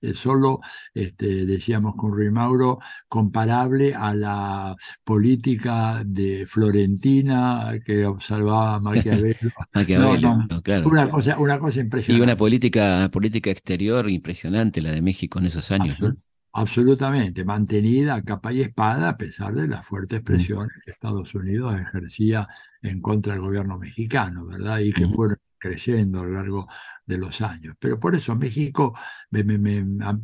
S2: eh, solo este, decíamos con Rui Mauro, comparable a la política de Florentina que observaba Maquiavelo.
S1: claro.
S2: Una cosa, una cosa impresionante.
S1: Y una política, política exterior impresionante, la de México en esos años. ¿no?
S2: Absolutamente mantenida a capa y espada a pesar de las fuertes presiones que Estados Unidos ejercía en contra del gobierno mexicano, ¿verdad? Y que fueron creciendo a lo largo de los años. Pero por eso México,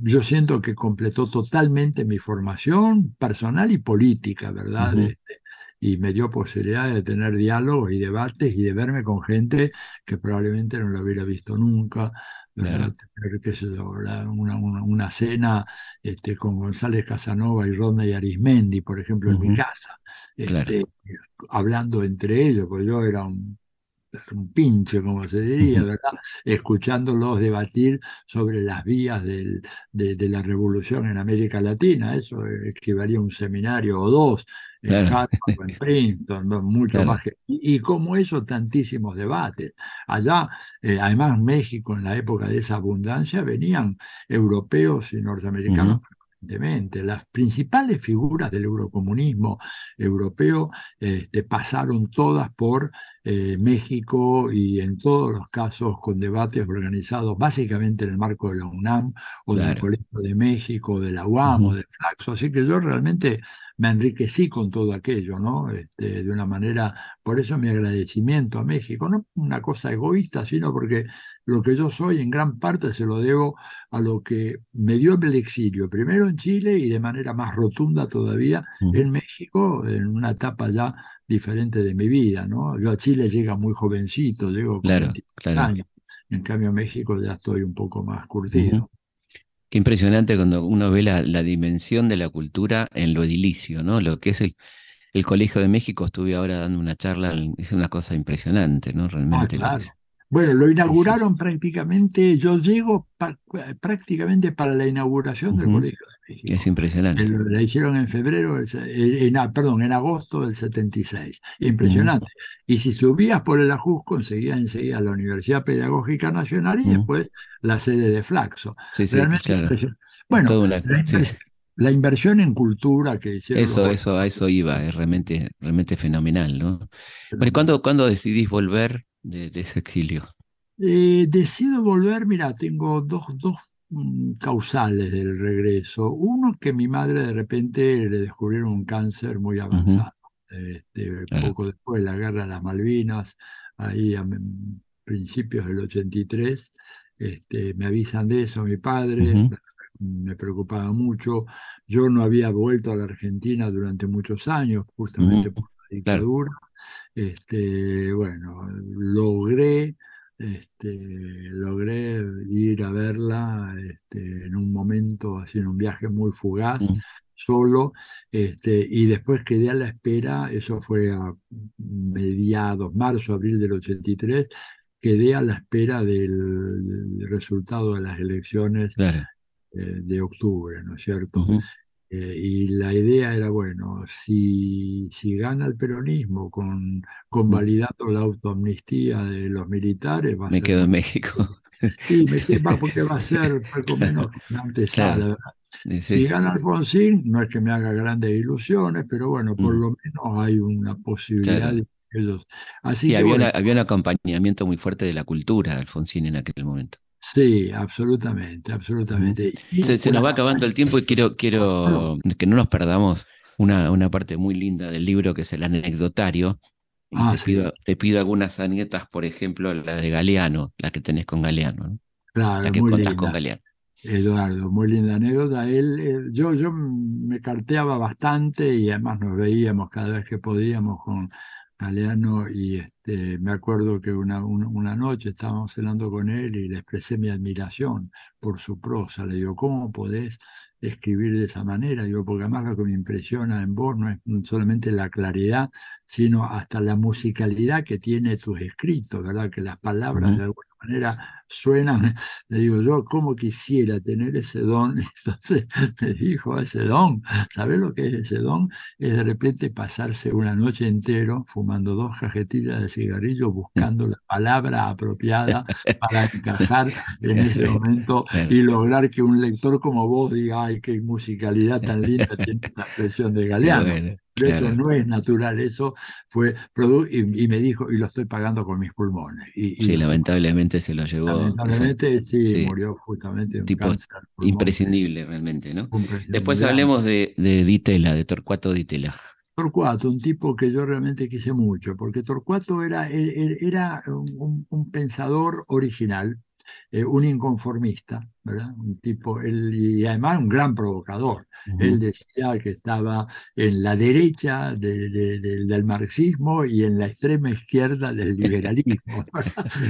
S2: yo siento que completó totalmente mi formación personal y política, ¿verdad? Este, y me dio posibilidad de tener diálogos y debates y de verme con gente que probablemente no lo hubiera visto nunca, una, una, cena este, con González Casanova y Rodney Arismendi, por ejemplo, en mi casa, este, hablando entre ellos, porque yo era un un pinche, como se diría, ¿verdad? Escuchándolos debatir sobre las vías del, de, de, la revolución en América Latina. Eso equivalía a un seminario o dos en Harvard, en Princeton, mucho más que. Y, como eso, tantísimos debates. Allá, eh, además, México, en la época de esa abundancia, venían europeos y norteamericanos las principales figuras del eurocomunismo europeo este, pasaron todas por eh, México y en todos los casos con debates organizados básicamente en el marco de la UNAM o del Colegio de México, de la UAM o de Flaxo. Así que yo realmente me enriquecí con todo aquello, ¿no? Este, de una manera, por eso mi agradecimiento a México, no una cosa egoísta, sino porque lo que yo soy en gran parte se lo debo a lo que me dio el exilio, primero en Chile y de manera más rotunda todavía en México, en una etapa ya diferente de mi vida, ¿no? Yo a Chile llega muy jovencito, llego con claro, años, en cambio en México ya estoy un poco más curtido.
S1: Qué impresionante cuando uno ve la, dimensión de la cultura en lo edilicio, ¿no? Lo que es el, el Colegio de México, estuve ahora dando una charla, es una cosa impresionante, ¿no? Realmente.
S2: Ah, bueno, lo inauguraron prácticamente, yo llego prácticamente para la inauguración del Colegio de México.
S1: Es impresionante.
S2: La hicieron en febrero, en, perdón, en agosto del 76. Impresionante. Y si subías por el Ajusco, conseguías enseguida la Universidad Pedagógica Nacional y después la sede de Flaxo.
S1: Sí, sí, claro.
S2: Bueno, la, inversión en cultura que hicieron.
S1: Eso, eso, a eso iba, es realmente, realmente fenomenal, ¿no? Bueno, ¿cuándo, ¿cuándo decidís volver de, ese exilio?
S2: Eh, decido volver, mira, tengo dos, dos mm, causales del regreso. Uno que mi madre de repente le descubrieron un cáncer muy avanzado. este, Poco después de la guerra de las Malvinas, ahí a principios del 83, este, me avisan de eso mi padre, me preocupaba mucho. Yo no había vuelto a la Argentina durante muchos años, justamente por dictadura. Este, bueno, logré, este, logré ir a verla este, en un momento, así en un viaje muy fugaz, solo, este, y después quedé a la espera, eso fue a mediados, marzo, abril del 83, quedé a la espera del, resultado de las elecciones eh, de octubre, ¿no es cierto? Eh, y la idea era, bueno, si, si gana el peronismo con convalidando la autoamnistía de los militares,
S1: va a me quedo en México.
S2: Sí, me quedo porque va a ser poco menos antes. Si gana Alfonsín, no es que me haga grandes ilusiones, pero bueno, por mm. lo menos hay una posibilidad de ellos.
S1: Así que, había, había un acompañamiento muy fuerte de la cultura de Alfonsín en aquel momento.
S2: Sí, absolutamente, absolutamente.
S1: Se, nos va acabando el tiempo y quiero, quiero que no nos perdamos una, una parte muy linda del libro que es el anecdotario. Ah, te, pido, te, pido, algunas anécdotas, por ejemplo, la de Galeano, la que tenés con Galeano.
S2: Claro, la que linda. con Galeano. Eduardo, muy linda anécdota. Él, yo, yo me carteaba bastante y además nos veíamos cada vez que podíamos con Y este, me acuerdo que una, una, noche estábamos cenando con él y le expresé mi admiración por su prosa. Le digo, ¿cómo podés escribir de esa manera? Digo, porque además lo que me impresiona en vos no es solamente la claridad, sino hasta la musicalidad que tiene tus escritos, ¿verdad? Que las palabras de alguna manera suenan, le digo yo, ¿cómo quisiera tener ese don? Entonces me dijo, ese don, ¿sabes lo que es ese don? Es de repente pasarse una noche entero fumando dos cajetillas de cigarrillo buscando la palabra apropiada para encajar en ese momento y lograr que un lector como vos diga, ay, qué musicalidad tan linda tiene esa expresión de Galeano. Eso no es natural, eso fue y, y, me dijo, y lo estoy pagando con mis pulmones. Y,
S1: sí, lamentablemente se lo llevó.
S2: Lamentablemente sí, murió justamente. Un
S1: tipo imprescindible realmente, ¿no? Después hablemos de, de Ditela, de Torcuato Ditela.
S2: Torcuato, un tipo que yo realmente quise mucho, porque Torcuato era, e, e, era un pensador original, eh, un inconformista, ¿verdad? Un tipo, él, y además un gran provocador. Él decía que estaba en la derecha del marxismo y en la extrema izquierda del liberalismo.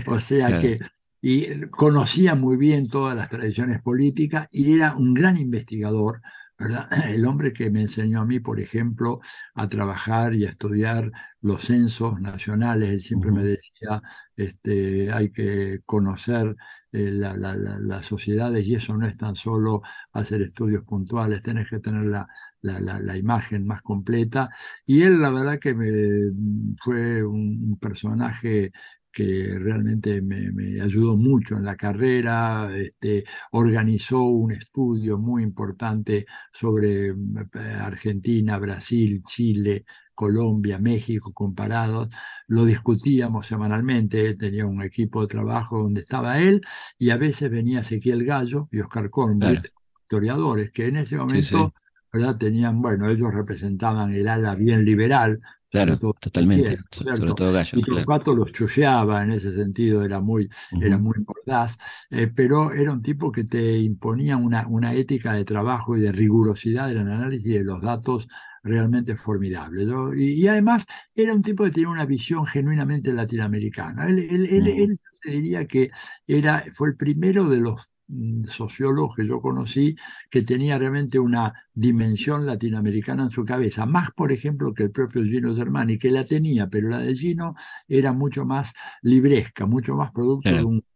S2: o sea que y conocía muy bien todas las tradiciones políticas y era un gran investigador ¿verdad? El hombre que me enseñó a mí, por ejemplo, a trabajar y a estudiar los censos nacionales, él siempre me decía, este, hay que conocer eh, las sociedades y eso no es tan solo hacer estudios puntuales, tenés que tener la, la, imagen más completa. Y él, la verdad que me, fue un personaje que realmente me, ayudó mucho en la carrera, este, organizó un estudio muy importante sobre eh, Argentina, Brasil, Chile, Colombia, México comparados, lo discutíamos semanalmente, tenía un equipo de trabajo donde estaba él y a veces venía Ezequiel Gallo y Oscar Cornwell, historiadores, que en ese momento ¿verdad? tenían, bueno, ellos representaban el ala bien liberal
S1: Claro, totalmente. sobre todo Gallo.
S2: Y Torcuato los chuseaba en ese sentido, era muy, era muy mordaz, eh, pero era un tipo que te imponía una, una ética de trabajo y de rigurosidad del análisis de los datos realmente formidable. Y, además era un tipo que tenía una visión genuinamente latinoamericana. Él, él, él, él diría que era, fue el primero de los sociólogos que yo conocí que tenía realmente una dimensión latinoamericana en su cabeza, más por ejemplo que el propio Gino Germani, que la tenía, pero la de Gino era mucho más libresca, mucho más producto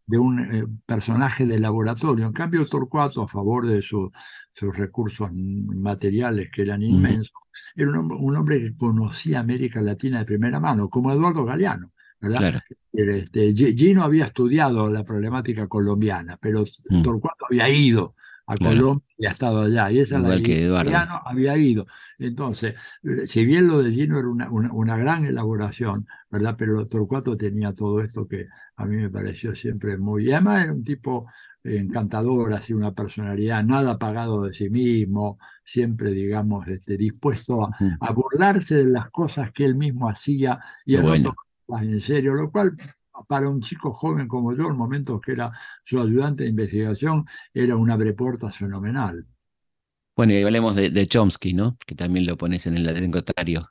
S2: de un, eh, personaje de laboratorio. En cambio, Torcuato, a favor de sus recursos materiales que eran inmensos, era un hombre que conocía América Latina de primera mano, como Eduardo Galeano. ¿Verdad? Este, Gino había estudiado la problemática colombiana, pero mm. Torcuato había ido a Colombia y ha estado allá. Y esa
S1: Igual la que Eduardo.
S2: había ido. Entonces, si bien lo de Gino era una, una, gran elaboración, ¿verdad? Pero Torcuato tenía todo esto que a mí me pareció siempre muy... Y además era un tipo encantador, así una personalidad, nada apagado de sí mismo, siempre, digamos, este, dispuesto a, burlarse de las cosas que él mismo hacía y a bueno en serio, lo cual para un chico joven como yo, en momentos que era su ayudante de investigación, era un abrepuertas fenomenal.
S1: Bueno, y hablemos de, Chomsky, ¿no? Que también lo pones en el anecdotario.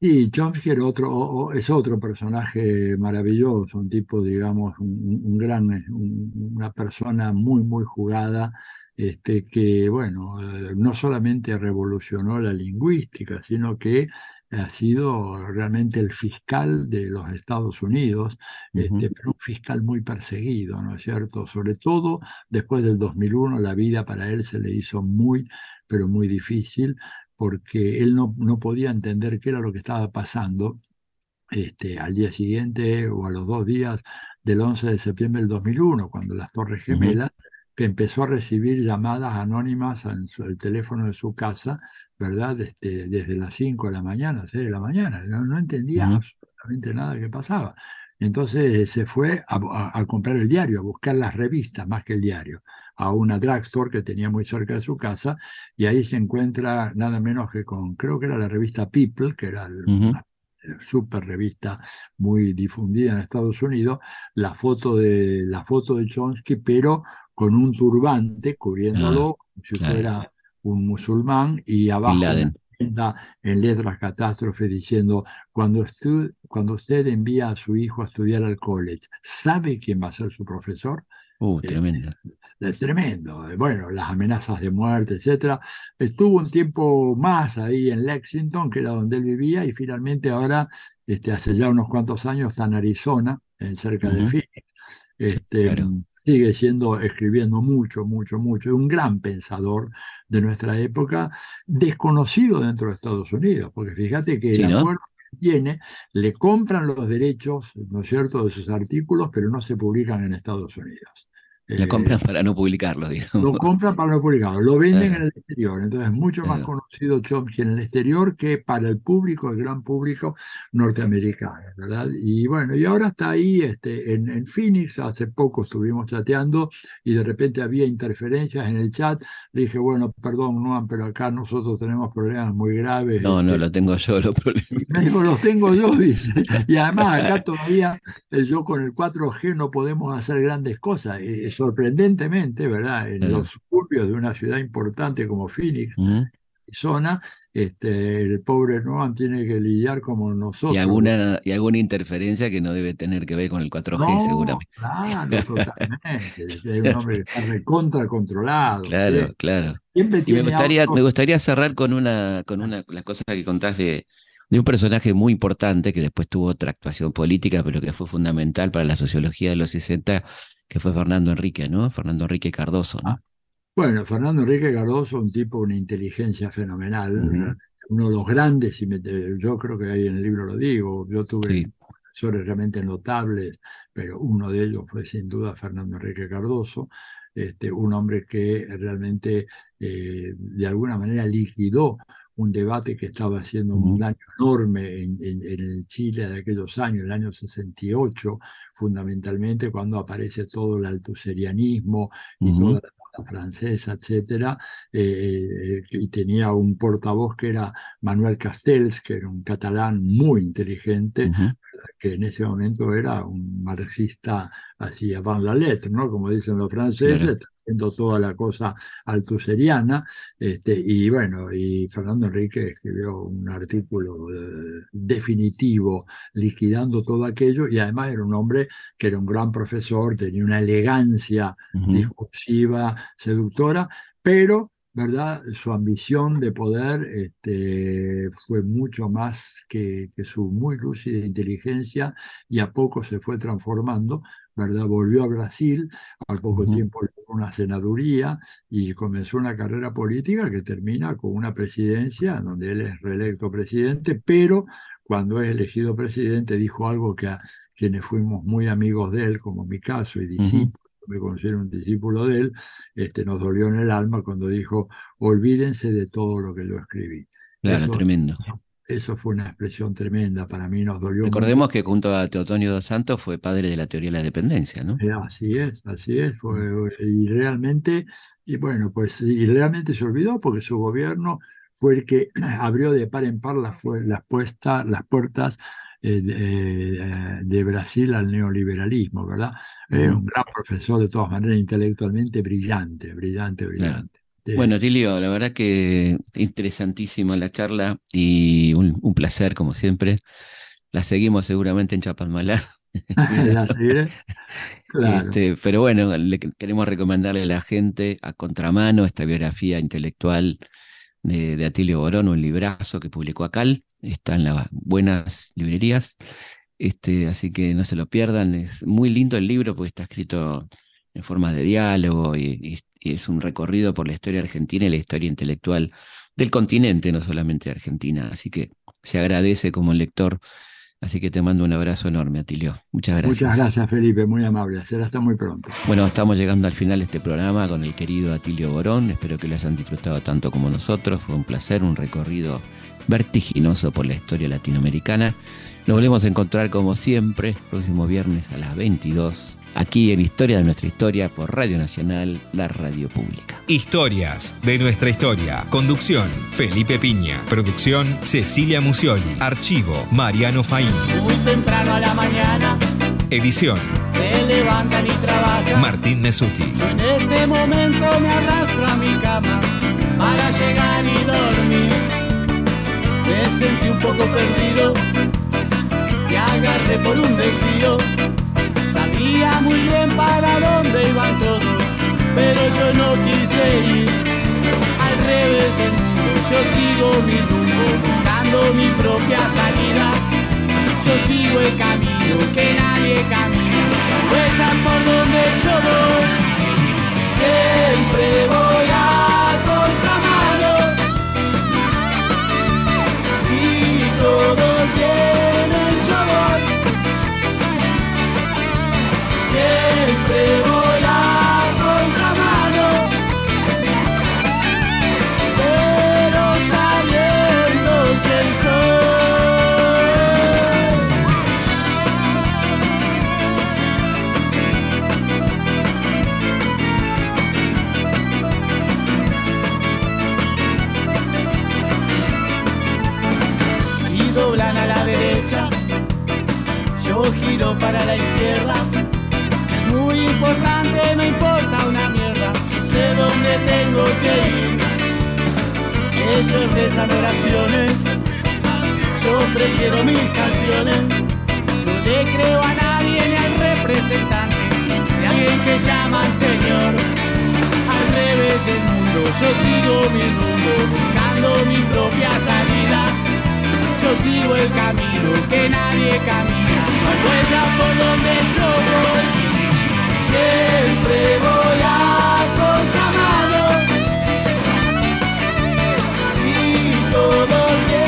S2: Sí, Chomsky era otro, es otro personaje maravilloso, un tipo, digamos, un, gran, una persona muy, muy jugada, este, que, bueno, eh, no solamente revolucionó la lingüística, sino que ha sido realmente el fiscal de los Estados Unidos, este, pero un fiscal muy perseguido, ¿no es cierto? Sobre todo después del 2001, la vida para él se le hizo muy, pero muy difícil, porque él no, no podía entender qué era lo que estaba pasando este, al día siguiente o a los dos días del 11 de septiembre del 2001, cuando las Torres Gemelas que empezó a recibir llamadas anónimas en el teléfono de su casa, ¿verdad? Este, desde las 5 de la mañana, 6 de la mañana. No, entendía absolutamente nada que pasaba. Entonces se fue a, comprar el diario, a buscar las revistas más que el diario, a una drugstore que tenía muy cerca de su casa, y ahí se encuentra nada menos que con, creo que era la revista People, que era una super revista muy difundida en Estados Unidos, la foto de, la foto de Chomsky, pero con un turbante cubriéndolo ah, como si fuera un musulmán y abajo en letras catástrofes diciendo cuando usted, cuando usted envía a su hijo a estudiar al college, ¿sabe quién va a ser su profesor?
S1: Uh, tremendo.
S2: Es, tremendo. Bueno, las amenazas de muerte, etcétera. Estuvo un tiempo más ahí en Lexington, que era donde él vivía, y finalmente ahora, este, hace ya unos cuantos años, está en Arizona, en cerca de Phoenix. Este, sigue siendo, escribiendo mucho, mucho, mucho, un gran pensador de nuestra época, desconocido dentro de Estados Unidos, porque fíjate que el acuerdo que tiene, le compran los derechos, ¿no es cierto?, de sus artículos, pero no se publican en Estados Unidos.
S1: Lo compran para no publicarlo, digamos.
S2: Lo compran para no publicarlo, lo venden en el exterior. Entonces es mucho más conocido Chomsky en el exterior que para el público, el gran público norteamericano, ¿verdad? Y bueno, y ahora está ahí este, en, en Phoenix, hace poco estuvimos chateando y de repente había interferencias en el chat. Le dije, bueno, perdón, no, pero acá nosotros tenemos problemas muy graves.
S1: No, no, este". lo tengo yo los problemas.
S2: Me dijo, los tengo yo, dice. Y además acá todavía eh, yo con el 4G no podemos hacer grandes cosas sorprendentemente, ¿verdad? En los suburbios de una ciudad importante como Phoenix, Arizona, este, el pobre Noam tiene que lidiar como nosotros.
S1: Y alguna, y alguna interferencia que no debe tener que ver con el 4G, seguramente.
S2: Claro, totalmente. es un hombre que está recontra controlado.
S1: Claro, claro. Siempre me gustaría, me gustaría cerrar con una, con una, las cosas que contás de, de un personaje muy importante que después tuvo otra actuación política, pero que fue fundamental para la sociología de los 60, que fue Fernando Enrique, ¿no? Fernando Enrique Cardoso, ¿no?
S2: Ah, bueno, Fernando Enrique Cardoso, un tipo, una inteligencia fenomenal, uno de los grandes, y yo creo que ahí en el libro lo digo, yo tuve profesores realmente notables, pero uno de ellos fue sin duda Fernando Enrique Cardoso, este, un hombre que realmente eh, de alguna manera liquidó un debate que estaba haciendo un daño enorme en, en, Chile de aquellos años, el año 68, fundamentalmente cuando aparece todo el altuserianismo y toda la francesa, etcétera, eh, y tenía un portavoz que era Manuel Castells, que era un catalán muy inteligente, que en ese momento era un marxista así avant la lettre, ¿no? Como dicen los franceses, haciendo toda la cosa altuseriana, este, y bueno, y Fernando Enrique escribió un artículo eh, definitivo liquidando todo aquello, y además era un hombre que era un gran profesor, tenía una elegancia discursiva, seductora, pero ¿verdad? Su ambición de poder este, fue mucho más que, su muy lúcida inteligencia y a poco se fue transformando, ¿verdad? Volvió a Brasil, al poco tiempo tiempo una senaduría y comenzó una carrera política que termina con una presidencia donde él es reelecto presidente, pero cuando es elegido presidente dijo algo que a quienes fuimos muy amigos de él, como mi caso y discípulos, me considero un discípulo de él, este, nos dolió en el alma cuando dijo, olvídense de todo lo que yo escribí.
S1: Claro, tremendo.
S2: Eso fue una expresión tremenda, para mí nos dolió.
S1: Recordemos que junto a Teotonio dos Santos fue padre de la teoría de la dependencia, ¿no?
S2: Eh, así es, así es, fue, y realmente, y bueno, pues, y realmente se olvidó porque su gobierno fue el que abrió de par en par las, las puertas eh, eh, de, Brasil al neoliberalismo, ¿verdad? un gran profesor, de todas maneras, intelectualmente brillante, brillante, brillante.
S1: Bueno, Tilio, la verdad que interesantísima la charla y un, placer, como siempre. La seguimos seguramente en Chapalmalá.
S2: la seguiré. Claro.
S1: Este, pero bueno, queremos recomendarle a la gente a contramano esta biografía intelectual de, Atilio Borón, un librazo que publicó Acal, está en las buenas librerías, este, así que no se lo pierdan, es muy lindo el libro porque está escrito en forma de diálogo y, es un recorrido por la historia argentina y la historia intelectual del continente, no solamente de Argentina, así que se agradece como lector Así que te mando un abrazo enorme, Atilio. Muchas gracias.
S2: Muchas gracias, Felipe. Muy amable. Será hasta muy pronto.
S1: Bueno, estamos llegando al final de este programa con el querido Atilio Borón. Espero que lo hayan disfrutado tanto como nosotros. Fue un placer, un recorrido vertiginoso por la historia latinoamericana. Nos volvemos a encontrar como siempre, el próximo viernes a las 22 aquí en Historia de nuestra historia por Radio Nacional, la radio pública.
S3: Historias de nuestra historia. Conducción, Felipe Piña. Producción, Cecilia Musioli. Archivo, Mariano Faín.
S4: Muy temprano a la mañana.
S3: Edición.
S4: Se levanta mi trabajo.
S3: Martín Mesuti.
S4: en ese momento me arrastro a mi cama para llegar y dormir. Me sentí un poco perdido. Te agarré por un desvío Sabía muy bien para dónde iban todos, pero yo no quise ir. Al revés del mundo, yo sigo mi rumbo, buscando mi propia salida. Yo sigo el camino que nadie camina, huellas por donde yo voy. Siempre voy a giro para la izquierda muy importante, me importa una mierda, sé dónde tengo que ir. Ellos rezan oraciones, yo prefiero mis canciones. No le creo a nadie ni al representante de alguien que llaman Señor. Al revés del mundo, yo sigo mi rumbo, buscando mi propia salida. Yo sigo el camino que nadie camina, hay huella por donde yo voy. Siempre voy a contramano. Si todos vienen,